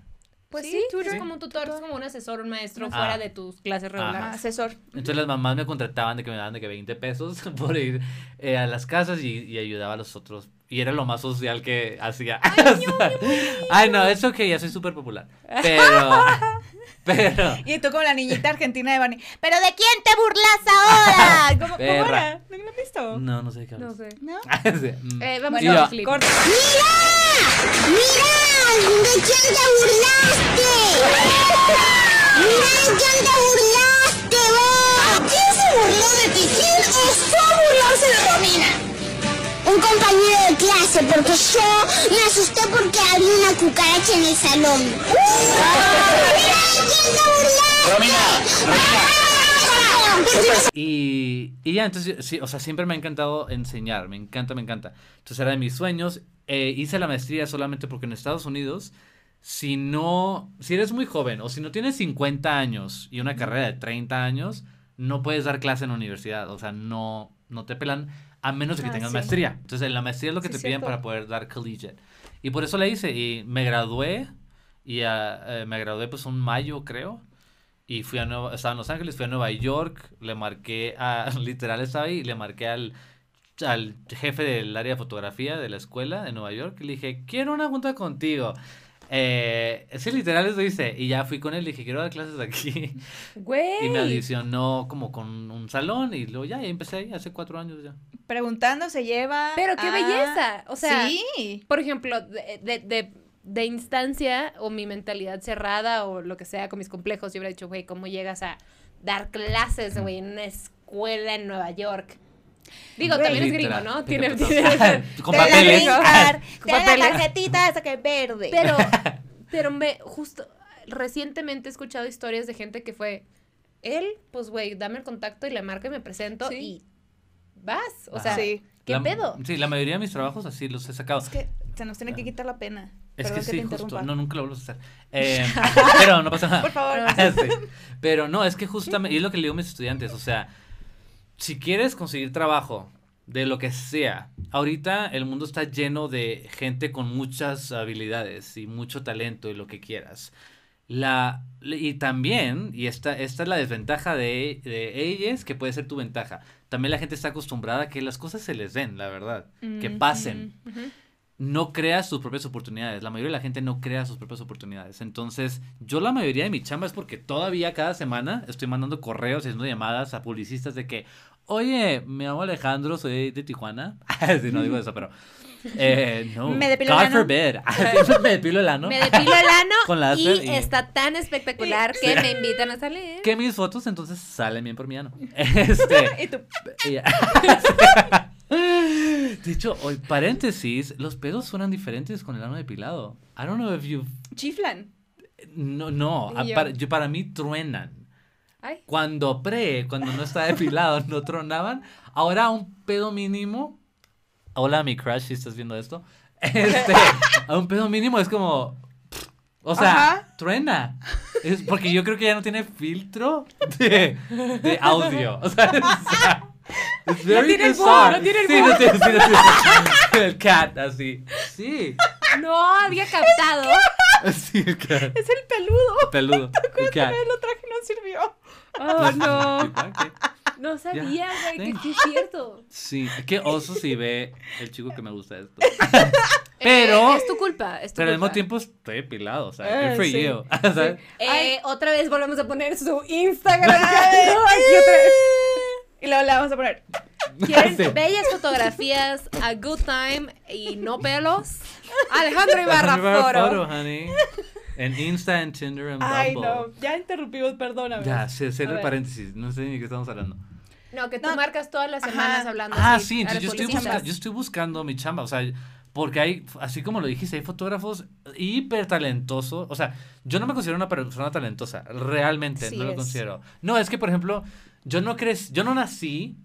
Pues Sí, sí, tutor tutor. es como un tutor, es como un asesor, un maestro Ah. fuera de tus clases Ajá, regulares. asesor. Entonces las mamás me contrataban de que me daban de que 20 pesos por ir eh, a las casas y, y ayudaba a los otros. Y era lo más social que hacía. Ay, no, es ok, ya soy súper popular. Pero, pero, Y tú como la niñita argentina de Barney. ¿Pero de quién te burlas ahora? ¿Cómo, cómo era? ¿No lo has visto? no, no sé de qué No sé. ¿No? Sí, mm. Eh, vamos a clip. Corta. ¡Mira! ¿De quién te burlaste? ¡Mira de quién te burlaste, ve! ¿Quién se burló de ti? ¿Quién osó burlarse de Romina? Un compañero de clase, porque yo me asusté porque había una cucaracha en el salón. Y, y ya, entonces, sí, o sea, siempre me ha encantado enseñar, me encanta, me encanta. Entonces era de mis sueños. Eh, hice la maestría solamente porque en Estados Unidos, si no, si eres muy joven o si no tienes 50 años y una carrera de 30 años, no puedes dar clase en la universidad, o sea, no, no te pelan a menos de que Ah, tengas sí. maestría. Entonces, en la maestría es lo que Sí, te piden cierto. para poder dar collegiate. Y por eso la hice y me gradué y ah, eh, me gradué pues un mayo, creo. Y fui a Nueva, estaba en Los Ángeles, fui a Nueva York, le marqué a, literal estaba ahí, y le marqué al, al jefe del área de fotografía de la escuela de Nueva York, y le dije, quiero una junta contigo. Eh, sí, literal eso hice, y ya fui con él, le dije, quiero dar clases aquí, Güey. y me audicionó como con un salón, y luego ya, y empecé ahí, hace cuatro años ya. Preguntando se lleva. Pero qué a- belleza. O sea, sí. por ejemplo, de, de, de, de instancia o mi mentalidad cerrada o lo que sea con mis complejos, yo hubiera dicho, güey, ¿cómo llegas a dar clases, güey, en una escuela en Nueva York? Digo, también es gringo, ¿no? Tiene, con la papeles. te la tarjetita esa que es verde. Pero, pero me, justo, recientemente he escuchado historias de gente que fue, él, pues, güey, dame el contacto y le marco y me presento Sí. y vas. O Ajá. sea, Sí. ¿qué La- pedo? Sí, la mayoría de mis trabajos así los he sacado. Es que se nos tiene que quitar la pena. Es Perdón que sí, justo. No, nunca lo vuelvo a hacer. Eh, pero no pasa nada. Por favor. Sí. Pero no, es que justamente, y es lo que le digo a mis estudiantes, o sea, si quieres conseguir trabajo de lo que sea, ahorita el mundo está lleno de gente con muchas habilidades y mucho talento y lo que quieras. La, y también, y esta, esta es la desventaja de, de ellas, que puede ser tu ventaja. También la gente está acostumbrada a que las cosas se les den, la verdad, que Ujú. pasen. Ujú. No crea sus propias oportunidades. La mayoría de la gente no crea sus propias oportunidades. Entonces, yo la mayoría de mi chamba es porque todavía cada semana estoy mandando correos y haciendo llamadas a publicistas de que, oye, me llamo Alejandro, soy de Tijuana. sí, no digo eso, pero... Eh, no. Me depilo God el ano. forbid. me depilo el ano. Me depilo el ano Con y, láser y- está tan espectacular que me invitan a salir. Que mis fotos entonces salen bien por mi ano. Este... Y tú, hecho, hoy, paréntesis, los pedos suenan diferentes con el ano depilado. I don't know if you... chiflan. No, no, Y a- yo. para, yo- para mí truenan. Ay. Cuando pre, cuando no está depilado, no tronaban. Ahora un pedo mínimo. Hola, mi crush, si estás viendo esto. Este, a un pedo mínimo es como. O sea, Ajá. truena. Es porque yo creo que ya no tiene filtro de, de audio. O sea, o sea, it's very tiene el bug, no tiene el Sí, no tiene, sí, no tiene. El cat, así. Sí. No había captado. Así, el cat. Es el peludo. Peludo. El cat. Lo traje y no sirvió. Oh, no. No sabía, güey, que sí es cierto. Sí, qué oso si ve el chico que me gusta esto. Pero, Eh, es tu culpa. Es tu pero al mismo culpa. tiempo estoy depilado, o sea, Eh, good for sí. you. ¿sabes? Eh, otra vez volvemos a poner su Instagram. Ay, No, aquí otra vez. Y luego le vamos a poner. ¿Quieren Sí. bellas fotografías, a good time y no pelos? Alejandro Ibarra Ibarra Foro. Foro, honey. En Insta, en Tinder, en Ay, Bumble. no. Ya interrumpimos, perdóname. Ya, sé, sé A el ver. paréntesis, no sé ni de qué estamos hablando. No, que tú No. marcas todas las Ajá. semanas hablando Ah, así sí, entonces yo estoy, busca- yo estoy buscando mi chamba, o sea, porque hay, así como lo dijiste, hay fotógrafos hiper talentosos, o sea, yo no me considero una persona talentosa, realmente, Sí no lo es. considero. No, es que, por ejemplo, yo no crees, yo no nací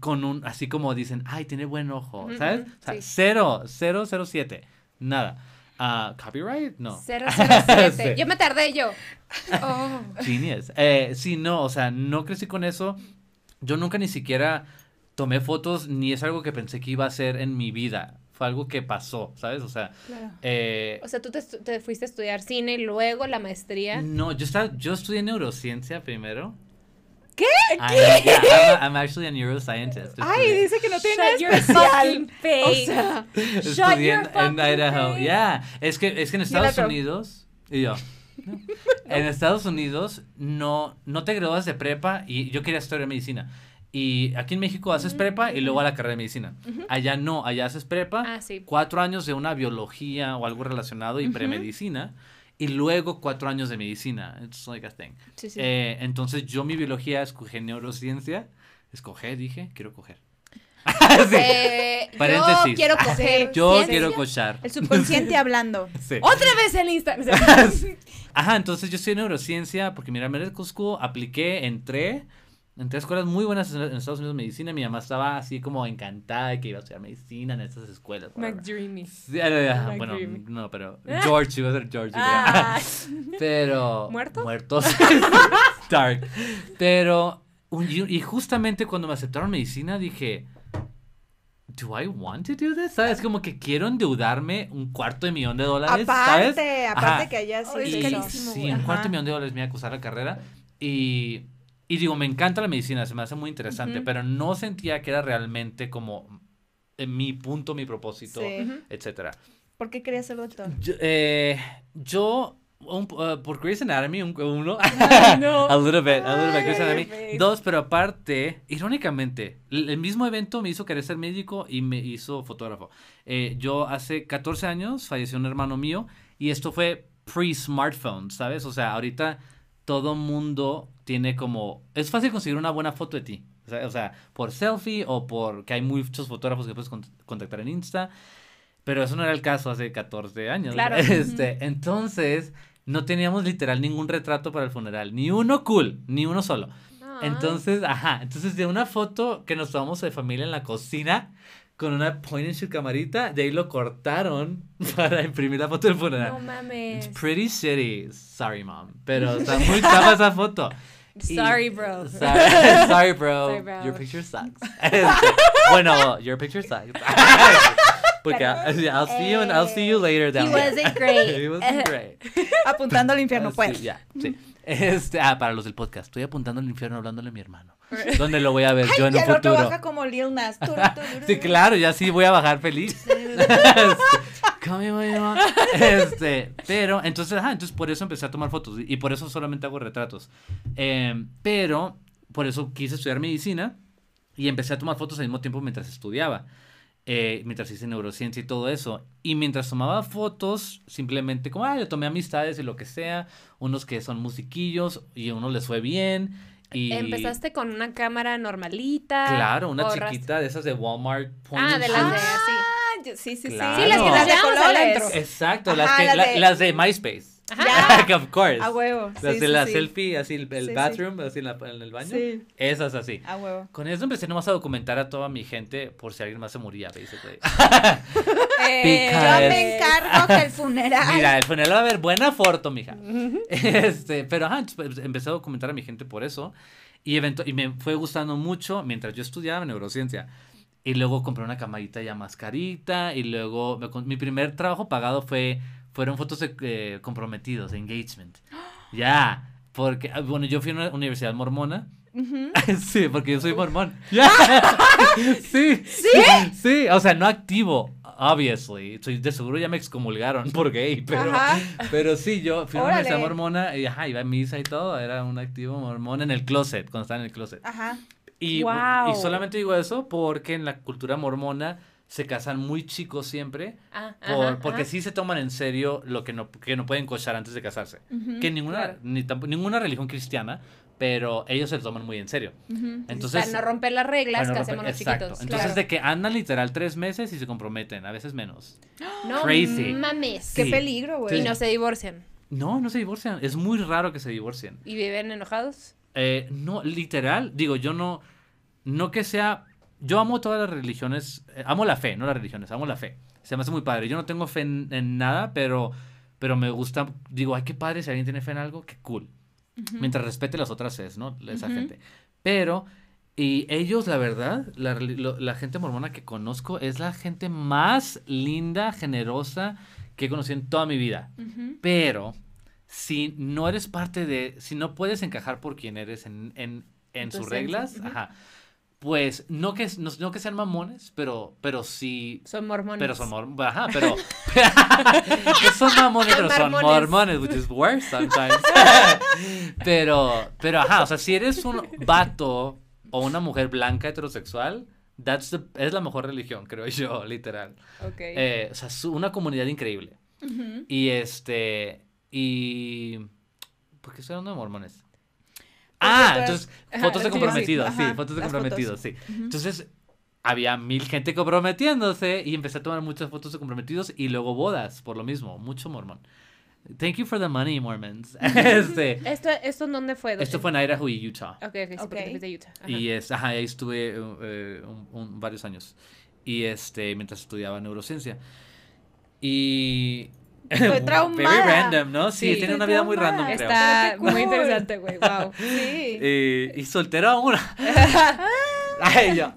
con un, así como dicen, ay, tiene buen ojo, ¿sabes? O sea, sí. cero, cero, cero, siete, nada. Ah, ¿Copyright? No. 007. Sí. Yo me tardé yo. Oh. Genius. Eh, sí, no, o sea, no crecí con eso. Yo nunca ni siquiera tomé fotos, ni es algo que pensé que iba a hacer en mi vida. Fue algo que pasó, ¿sabes? O sea, Claro. eh, O sea, tú te, te fuiste a estudiar cine y luego la maestría. no, yo estaba, yo estudié neurociencia primero. ¿Qué? I- yeah, I'm, I'm actually a neuroscientist. Ay, dice que no tiene Shut your fucking face. O sea, estudié your en, Idaho. face. Yeah, es que, es que en Estados. Unidos, y yo, ¿no? en Estados Unidos no, no te gradúas de prepa y yo quería estudiar medicina. Y aquí en México haces prepa y luego a la carrera de medicina. Allá no, allá haces prepa, Ah, sí. cuatro años de una biología o algo relacionado y premedicina, y luego cuatro años de medicina. It's like a thing. Sí, sí. Eh, entonces yo mi biología escogí neurociencia, escogí, dije, quiero coger. Sí. Eh, yo Paréntesis. quiero coger. Yo quiero cochar. el subconsciente hablando. Sí. Otra vez el Instagram. Ajá, entonces yo estoy en neurociencia porque mira, medical school, apliqué, entré, entré a escuelas muy buenas en, Estados Unidos de medicina. Mi mamá estaba así como encantada de que iba a estudiar medicina en estas escuelas. whatever. McDreamy. Sí, bueno, no, pero George, iba a ser George. Ah. Pero. ¿Muerto? Muertos. Dark. Pero. y y justamente cuando me aceptaron medicina dije. ¿Do I want to do this? ¿Sabes? Como que quiero endeudarme un cuarto de millón de dólares. ¿sabes? Aparte, aparte Ajá. que allá sí Y- es carísimo, Sí, un cuarto de millón de dólares me iba a costar la carrera. Y, y digo, me encanta la medicina, se me hace muy interesante, Ujú. pero no sentía que era realmente como eh, mi punto, mi propósito, Sí. etcétera. ¿Por qué querías ser doctor? Yo, eh, yo un- uh, por Grey's Anatomy, un, uno, no. a little bit, a little bit, Grey's Anatomy. Dos, pero aparte, irónicamente, el, el mismo evento me hizo querer ser médico y me hizo fotógrafo. Eh, yo hace 14 años falleció un hermano mío y esto fue pre-smartphone, ¿sabes? O sea, ahorita todo mundo tiene como... Es fácil conseguir una buena foto de ti. O sea, o sea, por selfie o por... que hay muchos fotógrafos que puedes con- contactar en Insta. Pero eso no era el caso hace 14 años. Claro. Este, entonces, no teníamos literal ningún retrato para el funeral. Ni uno cool, ni uno solo. Ah. Entonces, ajá, entonces de una foto que nos tomamos de familia en la cocina con una point and shoot camarita, de ahí lo cortaron para imprimir la foto del funeral. No mames. It's pretty shitty. Sorry, mom. Pero está muy chava esa foto. Sorry, bro. Sorry, sorry, bro. Sorry, bro. Your picture sucks. Este, bueno, your picture sucks. Porque I'll see you and I'll see you later He down there. wasn't great. He wasn't great. Apuntando al infierno, Ah, sí, pues. ya, sí. Este, ah, para los del podcast, estoy apuntando al infierno hablándole a mi hermano. ¿Dónde lo voy a ver yo en y un futuro? baja como Lil Nas. Turu. Sí, claro, ya sí voy a bajar feliz. Este. Este, pero, entonces, ajá, entonces por eso empecé a tomar fotos y por eso solamente hago retratos. Em, pero, por eso quise estudiar medicina y empecé a tomar fotos al mismo tiempo mientras estudiaba. Eh, mientras hice neurociencia y todo eso. Y mientras tomaba fotos, simplemente como, ah, le tomé amistades y lo que sea, unos que son musiquillos y a unos les fue bien. Y... ¿Empezaste con una cámara normalita? Claro, una chiquita de esas de Walmart. point Ah, de las de. Ah, yo- sí, sí, sí. Claro. Sí, las que nos de colores. Exacto, las, que, las la- de- las de MySpace. Ajá. of course. A huevo. Las sí, de sí, la sí. selfie, así el, el Sí, sí. bathroom, así en, la- en el baño. Sí. Esas así. A huevo. Con eso empecé nomás a documentar a toda mi gente por si alguien más se moría, basically. Eh, yo Because- me encargo que el funeral. Mira, el funeral va a haber buena foto, mija. Este, pero ajá, pues, empecé a documentar a mi gente por eso. Y, evento y me fue gustando mucho mientras yo estudiaba neurociencia. Y luego compré una camarita ya más carita. Y luego me mi primer trabajo pagado fue fueron fotos de eh, comprometidos, engagement. Ya. Porque, ah, bueno, yo fui a una universidad mormona. Sí, porque yo soy mormón. Ya. sí. ¿Sí? Sí, o sea, no activo, obviously. Soy- de seguro ya me excomulgaron por gay, pero, Ajá. pero sí, yo fui a una Órale. universidad mormona y ajá, iba a misa y todo. Era un activo mormón en el closet, cuando estaba en el closet. Ajá. Y, Guau. y solamente digo eso porque en la cultura mormona se casan muy chicos siempre. Ah, por- ajá, porque ajá. sí se toman en serio lo que no, que no pueden cochar antes de casarse. Que ninguna, claro. ni ninguna religión cristiana, pero ellos se lo toman muy en serio. Entonces, Para no romper las reglas, no que hacemos los exacto. chiquitos. Entonces, claro. de que andan literal tres meses y se comprometen, a veces menos. No crazy. mames. Qué Sí. peligro, güey. Y no se divorcian. No, no se divorcian. Es muy raro que se divorcien. ¿Y viven enojados? Eh, no, literal, digo, yo no, no que sea, yo amo todas las religiones, eh, amo la fe, no las religiones, amo la fe. Se me hace muy padre. Yo no tengo fe en, en nada, pero, pero me gusta, digo, ay, qué padre, si alguien tiene fe en algo, qué cool. Mientras respete las otras fe, ¿no? Esa gente. Pero, y ellos, la verdad, la, reli- lo- la gente mormona que conozco es la gente más linda, generosa que he conocido en toda mi vida. Pero si no eres parte de, si no puedes encajar por quien eres en, en, en sus reglas, ajá, pues no que, no, no que sean mamones, pero, pero sí, Son mormones. pero son mormones, ajá, pero son mamones, pero son mormones. which is worse sometimes. pero, pero ajá, o sea, si eres un vato o una mujer blanca heterosexual, that's the- es la mejor religión, creo yo, literal. Ok. Eh, o sea, su- una comunidad increíble. Y este. Y. ¿Por qué estoy hablando de mormones? Ah, entonces, ajá, fotos de sí, sí, comprometidos, sí, fotos de comprometidos, fotos. sí. Entonces, había mil gente comprometiéndose y empecé a tomar muchas fotos de comprometidos y luego bodas, por lo mismo, mucho mormón. Thank you for the money, Mormons. este, ¿Esto, ¿Esto en dónde fue? esto fue en Idaho y Utah. Ok, ok, sí, porque Ok. te fuiste de Utah. Ajá. Y es, ajá, ahí estuve eh, un- un- varios años. Y este, mientras estudiaba neurociencia. Y. Very traumada. random, ¿no? Sí, Sí. tiene una vida muy random, creo. Está muy cool. interesante, güey. Wow. Sí. Eh, y soltero aún. Ay, yo.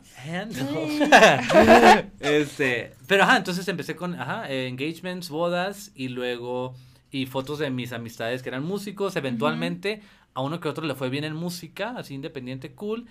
este, pero ajá, entonces empecé con ajá, engagements, bodas y luego y fotos de mis amistades que eran músicos. Eventualmente a uno que otro le fue bien en música, así independiente, cool.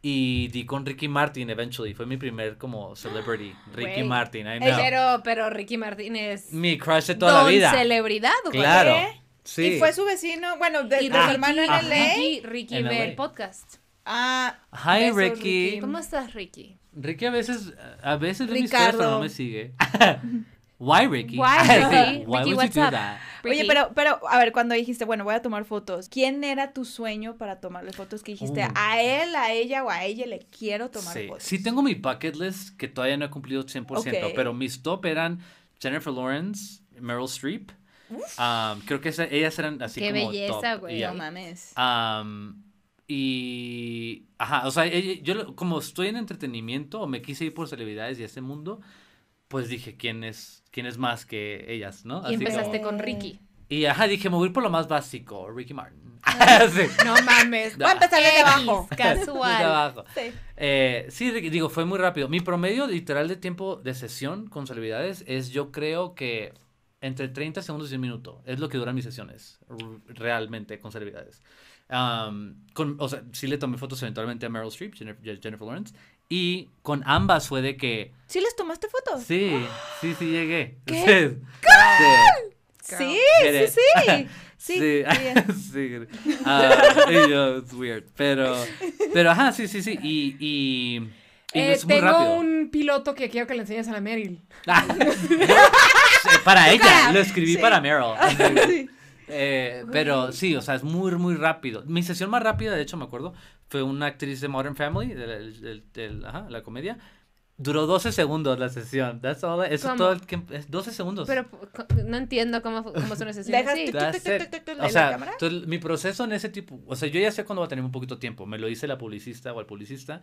Y di con Ricky Martin eventually. Fue mi primer como celebrity. Ricky. Martin, I Eh, know. Pero, pero Ricky Martínez. Mi crush de toda la vida. celebridad, güey. Claro. ¿Qué? Sí. Y fue su vecino, bueno, de, Y de su Ricky- hermano en. LA. Ricky, Ricky En ve LA. el podcast. Ah, Hi, Ricky. ¿Cómo estás, Ricky? Ricky a veces, a veces ve mis historias, pero Ricardo. no me sigue. Why, Ricky? Why, Ricky? Why Ricky, would what's you do up? that? Oye, pero, pero, a ver, cuando dijiste, bueno, voy a tomar fotos, ¿quién era tu sueño para tomarle fotos? Que dijiste, Uh. a él, a ella o a ella le quiero tomar Sí. fotos. sí, tengo mi bucket list que todavía no he cumplido 100%, Ok. pero mis top eran Jennifer Lawrence, Meryl Streep. Um, creo que esa- ellas eran así Qué como belleza, top, güey. yeah. No mames. Um, y, ajá, o sea, yo como estoy en entretenimiento o me quise ir por celebridades y ese mundo, pues dije, ¿quién es, quién es más que ellas, no? Y Así como- empezaste con Ricky. Y ajá, dije, me voy a ir por lo más básico, Ricky Martin. sí. No mames. Voy a empezar desde abajo. Desde casual. abajo. Sí. Eh, sí, digo, fue muy rápido. Mi promedio literal de tiempo de sesión con celebridades es, yo creo que entre 30 segundos y un minuto. Es lo que duran mis sesiones, realmente, con celebridades. Con, o sea, sí le tomé fotos eventualmente a Meryl Streep, Jennifer, Jennifer Lawrence. Y con ambas fue de que, ¿Sí les tomaste fotos? sí, sí, sí llegué. ¿Qué? Sí. Sí, sí, sí. Sí, Sí, sí. Ah, it's weird. Pero, pero ajá, sí, sí, sí. Y, y, Eh, tengo un piloto que quiero que le enseñes a la Meryl. Ah, sí, para ella, lo escribí para Meryl. Eh, pero sí, o sea, es muy, muy rápido. Mi sesión más rápida, de hecho, me acuerdo, fue una actriz de Modern Family, de la, ajá, comedia. Duró 12 segundos la sesión. That's all, eso ¿Cómo? es todo el que, es 12 segundos. Pero no entiendo cómo, cómo son esas Dejas sí. O sea, entonces, mi proceso en ese tipo, o sea, yo ya sé cuándo va a tener un poquito tiempo, me lo dice la publicista o el publicista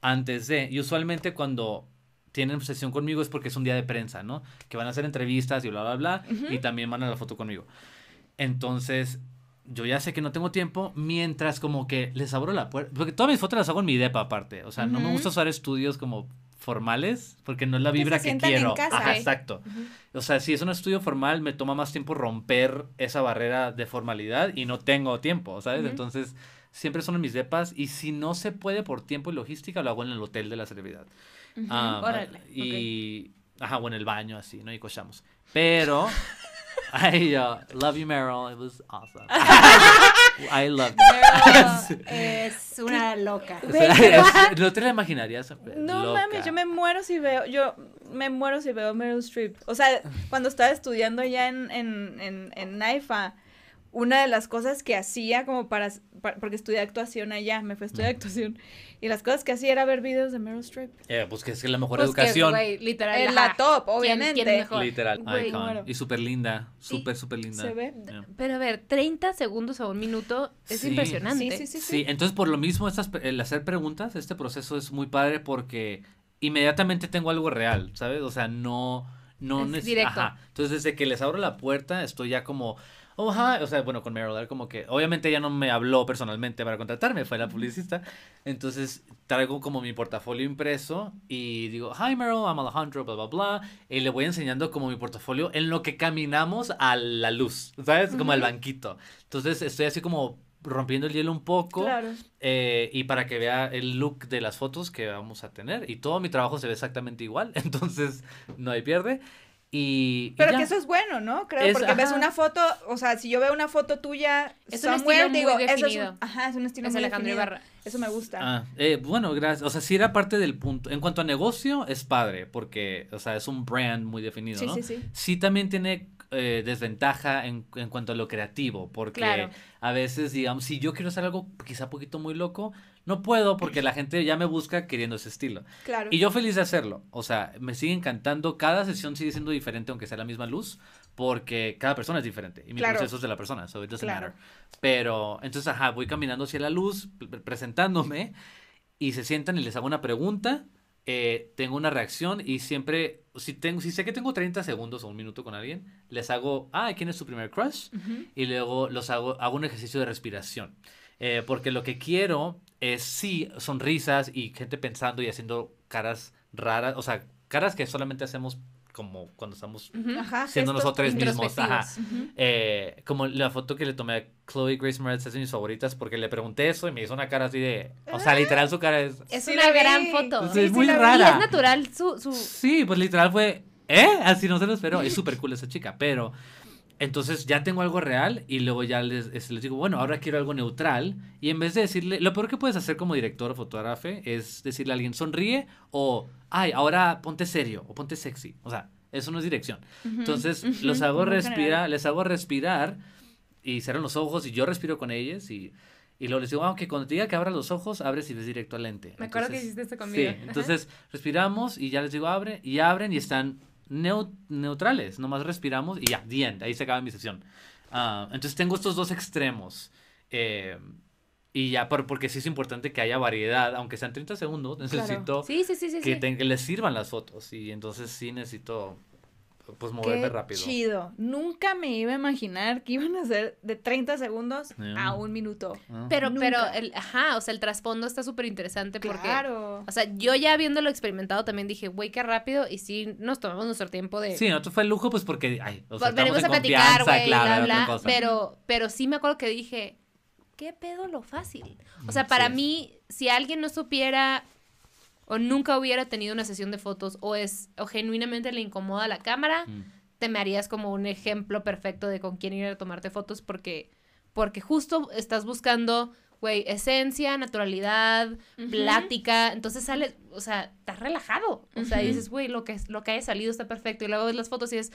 antes de, y usualmente cuando tienen sesión conmigo es porque es un día de prensa, ¿no? Que van a hacer entrevistas y bla, bla, bla, y también van a la foto conmigo. Entonces, yo ya sé que no tengo tiempo mientras como que les abro la puerta, porque todas mis fotos las hago en mi depa aparte, o sea, no me gusta usar estudios como formales porque no es la vibra que, sientan en quiero. casa. Ajá, exacto. O sea, si es un estudio formal, me toma más tiempo romper esa barrera de formalidad y no tengo tiempo, ¿sabes? Ujú. Entonces, siempre son en mis depas y si no se puede por tiempo y logística, lo hago en el hotel de la celebridad. Ah, Órale, y, ajá, o en el baño así, ¿no? Y cochamos. Pero, I uh, love you, Meryl. It was awesome. I loved it. es una loca. O sea, es- no te la imaginarías. No loca. mames, yo me muero si veo, yo me muero si veo Meryl Streep. O sea, cuando estaba estudiando ya en, en, en, en NAIFA, una de las cosas que hacía como para, pa- porque estudié actuación allá, me fui a estudiar actuación, y las cosas que hacía era ver videos de Meryl Streep. Eh, pues que es que la mejor Pues que, educación. güey, literal. En la top, ¿Quién- obviamente. quién mejor? Literal, muero. Y súper linda, súper, súper linda. se ve. Yeah. Pero a ver, 30 segundos a un minuto es Sí. impresionante. Sí, sí, sí. Sí, entonces por lo mismo estas, el hacer preguntas, este proceso es muy padre porque inmediatamente tengo algo real, ¿sabes? O sea, no, no Es neces- directo. Ajá. Entonces desde que les abro la puerta estoy ya como, oh, hi", o sea, bueno, con Meryl, como que, obviamente ella no me habló personalmente para contratarme, fue la publicista, entonces traigo como mi portafolio impreso y digo, hi Meryl, I'm Alejandro, bla, bla, bla, y le voy enseñando como mi portafolio en lo que caminamos a la luz, ¿sabes? Como al banquito. Entonces estoy así como rompiendo el hielo un poco. Claro. Eh, y para que vea el look de las fotos que vamos a tener. Y todo mi trabajo se ve exactamente igual, entonces no hay pierde. Y, Pero que eso es bueno, ¿no? Creo, Es- porque ves una foto, o sea, si yo veo una foto tuya, Es un somewhere, estilo muy digo, eso es un, definido. ajá, es un estilo Es muy Alejandro definido. Ibarra. Eso me gusta. Ah, eh, bueno, gracias. O sea, sí era parte del punto. En cuanto a negocio, es padre, porque, o sea, es un brand muy definido, sí, ¿no? sí, sí. Sí también tiene eh, desventaja en, en cuanto a lo creativo, porque Claro. a veces, digamos, si yo quiero hacer algo quizá un poquito muy loco, no puedo porque la gente ya me busca queriendo ese estilo. Claro. Y yo feliz de hacerlo. O sea, me sigue encantando. Cada sesión sigue siendo diferente, aunque sea la misma luz, porque cada persona es diferente. Y mi Claro. proceso es de la persona, so it doesn't Claro. matter. Pero, entonces, ajá, voy caminando hacia la luz, pre- presentándome, y se sientan y les hago una pregunta. eh, tengo una reacción y siempre, si, tengo, si sé que tengo 30 segundos o un minuto con alguien, les hago, ah, ¿quién es tu primer crush? Y luego los hago, hago un ejercicio de respiración. Eh, porque lo que quiero es sí sonrisas y gente pensando y haciendo caras raras, o sea, caras que solamente hacemos como cuando estamos siendo nosotros mismos. Ajá. Eh, como la foto que le tomé a Chloe Grace Moretz es de mis favoritas porque le pregunté eso y me hizo una cara así de, o sea, literal su cara es, Es Sí una gran foto. Sí, es muy. Y rara. es natural su... su... Sí, pues literal fue, ¿eh? Así no se lo esperó. Es súper cool esa chica, pero entonces ya tengo algo real y luego ya les, es- les digo, bueno, ahora quiero algo neutral. Y en vez de decirle, lo peor que puedes hacer como director o fotógrafo es decirle a alguien, sonríe o, ay, ahora ponte serio o ponte sexy. O sea, eso no es dirección. Entonces los hago respirar, les hago respirar y cierran los ojos y yo respiro con ellos y... Y luego les digo, ah, ok, cuando te diga que abra los ojos, abres y ves directo al lente. Me acuerdo que hiciste esto conmigo. Sí, entonces respiramos y ya les digo abre y abren y están neu- neutrales, nomás respiramos y ya, the end, ahí se acaba mi sesión. Ah, entonces tengo estos dos extremos eh, y ya, por- porque sí es importante que haya variedad, aunque sean 30 segundos, necesito Sí, sí, sí, sí. que, que les sirvan las fotos y entonces sí necesito pues moverme Qué rápido. chido. Nunca me iba a imaginar que iban a ser de 30 segundos Yeah. a un minuto. Ah. Pero, Nunca. pero, el, ajá, o sea, el trasfondo está súper interesante porque, Claro. o sea, yo ya habiéndolo experimentado también dije, güey, qué rápido, y sí nos tomamos nuestro tiempo de... Sí, no te fue el lujo, pues porque, ay, o sea, venimos a platicar, güey, claro, bla, pero, pero sí me acuerdo que dije, ¿qué pedo lo fácil? O sea, Mm, para sí. mí, si alguien no supiera o nunca hubiera tenido una sesión de fotos o es o genuinamente le incomoda la cámara, Mm. te me harías como un ejemplo perfecto de con quién ir a tomarte fotos porque porque justo estás buscando güey, esencia, naturalidad, plática, entonces sale, o sea, estás relajado, o sea, y dices, güey, lo que, lo que haya salido está perfecto, y luego ves las fotos y es,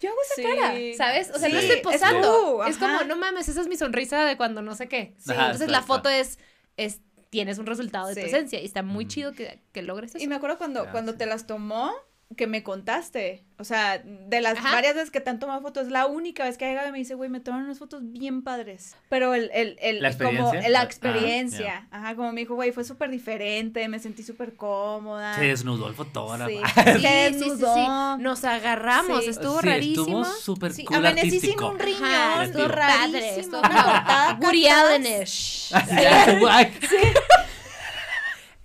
yo hago esa Sí. cara, ¿sabes? O sea, no Sí, estoy es posando, es, como, no mames, esa es mi sonrisa de cuando no sé qué, Sí. Ajá, entonces la foto es, es, tienes un resultado de tu esencia, y está muy Mm. chido que, que logres eso. Y me acuerdo cuando, cuando sí. te las tomó, que me contaste. O sea, de las Ajá. varias veces que te han tomado fotos, la única vez que ha llegado y me dice, güey, me tomaron unas fotos bien padres. Pero el, el, el ¿La como experiencia? la Ah, experiencia. Ajá, como me dijo, güey, fue súper diferente, me sentí súper cómoda. Se desnudó el fotógrafo. Sí. Sí, Se sí, sí, sí. desnudó. Nos agarramos, Sí. estuvo Sí, rarísimo. Estuvo súper Sí, cool amanecí sin un riñón, Ajá, estuvo estuvo rarísimo, padre, estuvo una cortada Woody acá Allen atrás. Ya, guay.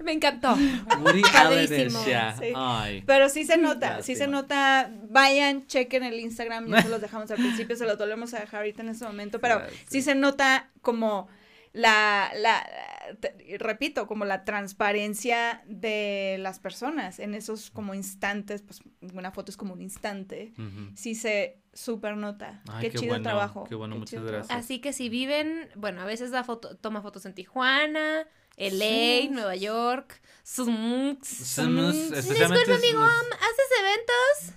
Me encantó. Woody Allen Padrísimo. es ya. Sí. Ay. Pero sí se nota, sí se nota. Vayan, chequen el Instagram, ya se los dejamos al principio, se los volvemos a dejar ahorita en este momento, pero sí. sí se nota como la, la, te- repito, como la transparencia de las personas en esos como instantes, pues una foto es como un instante, Ujú. sí se super nota. Ay, qué, qué chido bueno, trabajo. qué bueno, muchas chido gracias. trabajo. Así que si viven, bueno, a veces da foto, toma fotos en Tijuana, LA, Sí. Nueva York. Somos- especialmente Disculpe, amigo, ¿haces eventos?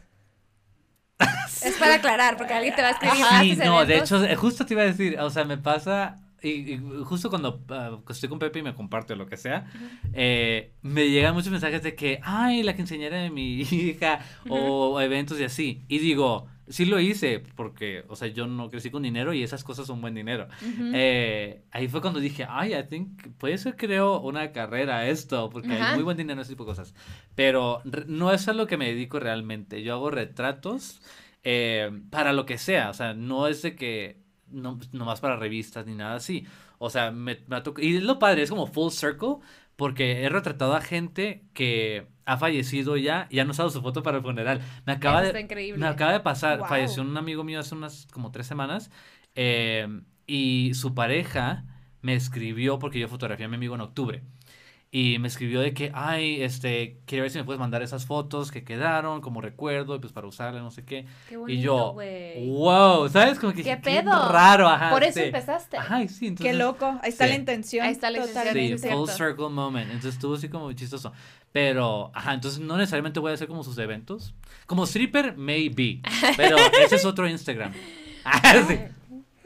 es para aclarar, porque alguien te va a escribir. Sí, ¿haces no, de hecho, eh, justo te iba a decir, o sea, me pasa, y, y justo cuando ah, estoy con Pepe y me comparte lo que sea, eh, me llegan muchos mensajes de que, ay, la quinceañera de mi hija, o eventos y así, y digo, sí lo hice, porque, o sea, yo no crecí con dinero y esas cosas son buen dinero. Ujú. Eh, ahí fue cuando dije, ay, I think, puede ser creo una carrera esto, porque Ajá. hay muy buen dinero en ese tipo de cosas. Pero no es a lo que me dedico realmente. Yo hago retratos eh, para lo que sea. O sea, no es de que, no, nomás para revistas ni nada así. O sea, me, me ha toc- Y es lo padre, es como full circle, porque he retratado a gente que ha fallecido ya y han usado su foto para el funeral. Me acaba Eso de... increíble. Me acaba de pasar, Wow. falleció un amigo mío hace unas como tres semanas eh, y su pareja me escribió porque yo fotografié a mi amigo en octubre. Y me escribió de que, ay, este, quiero ver si me puedes mandar esas fotos que quedaron como recuerdo, y pues para usarlas, no sé qué. Qué y bonito, yo, güey. wow, ¿sabes? Como que ¿Qué dije, pedo? raro, ajá. Por eso sí. empezaste. Ay, sí, entonces. Qué loco, ahí está sí. la intención. Ahí está la intención, Sí, totalmente. full cierto. circle moment. Entonces estuvo así como chistoso. Pero, ajá, entonces no necesariamente voy a hacer como sus eventos. Como stripper, maybe. Pero ese es otro Instagram. Ah, sí.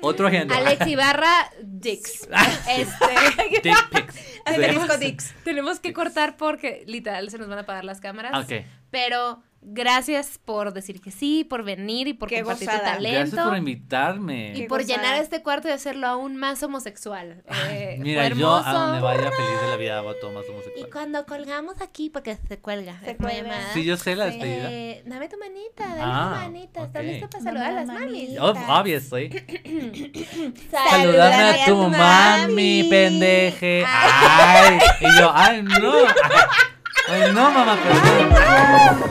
Otro agenda. Alex Ibarra, Dix. Este, Dick pics. Asterisco Dix. tenemos que cortar porque literal se nos van a apagar las cámaras. Ah, Ok. Pero gracias por decir que sí, por venir y por Qué compartir tu gozada. talento. Gracias por invitarme. y Qué por gozada. llenar este cuarto y hacerlo aún más homosexual. Eh, Mira, yo a donde vaya feliz de la vida hago todo más Y homosexual. cuando colgamos aquí, porque se cuelga. Se es muy cuelga. llamada, Sí, yo sé la despedida. eh, dame tu manita, dame Ah, tu manita. ¿Estás ok. lista para saludar a las mamis? Oh, obviously. Saludame a tu mami, pendeje. Ay. Y yo, ay, no. Ay, no, mamá, perdón.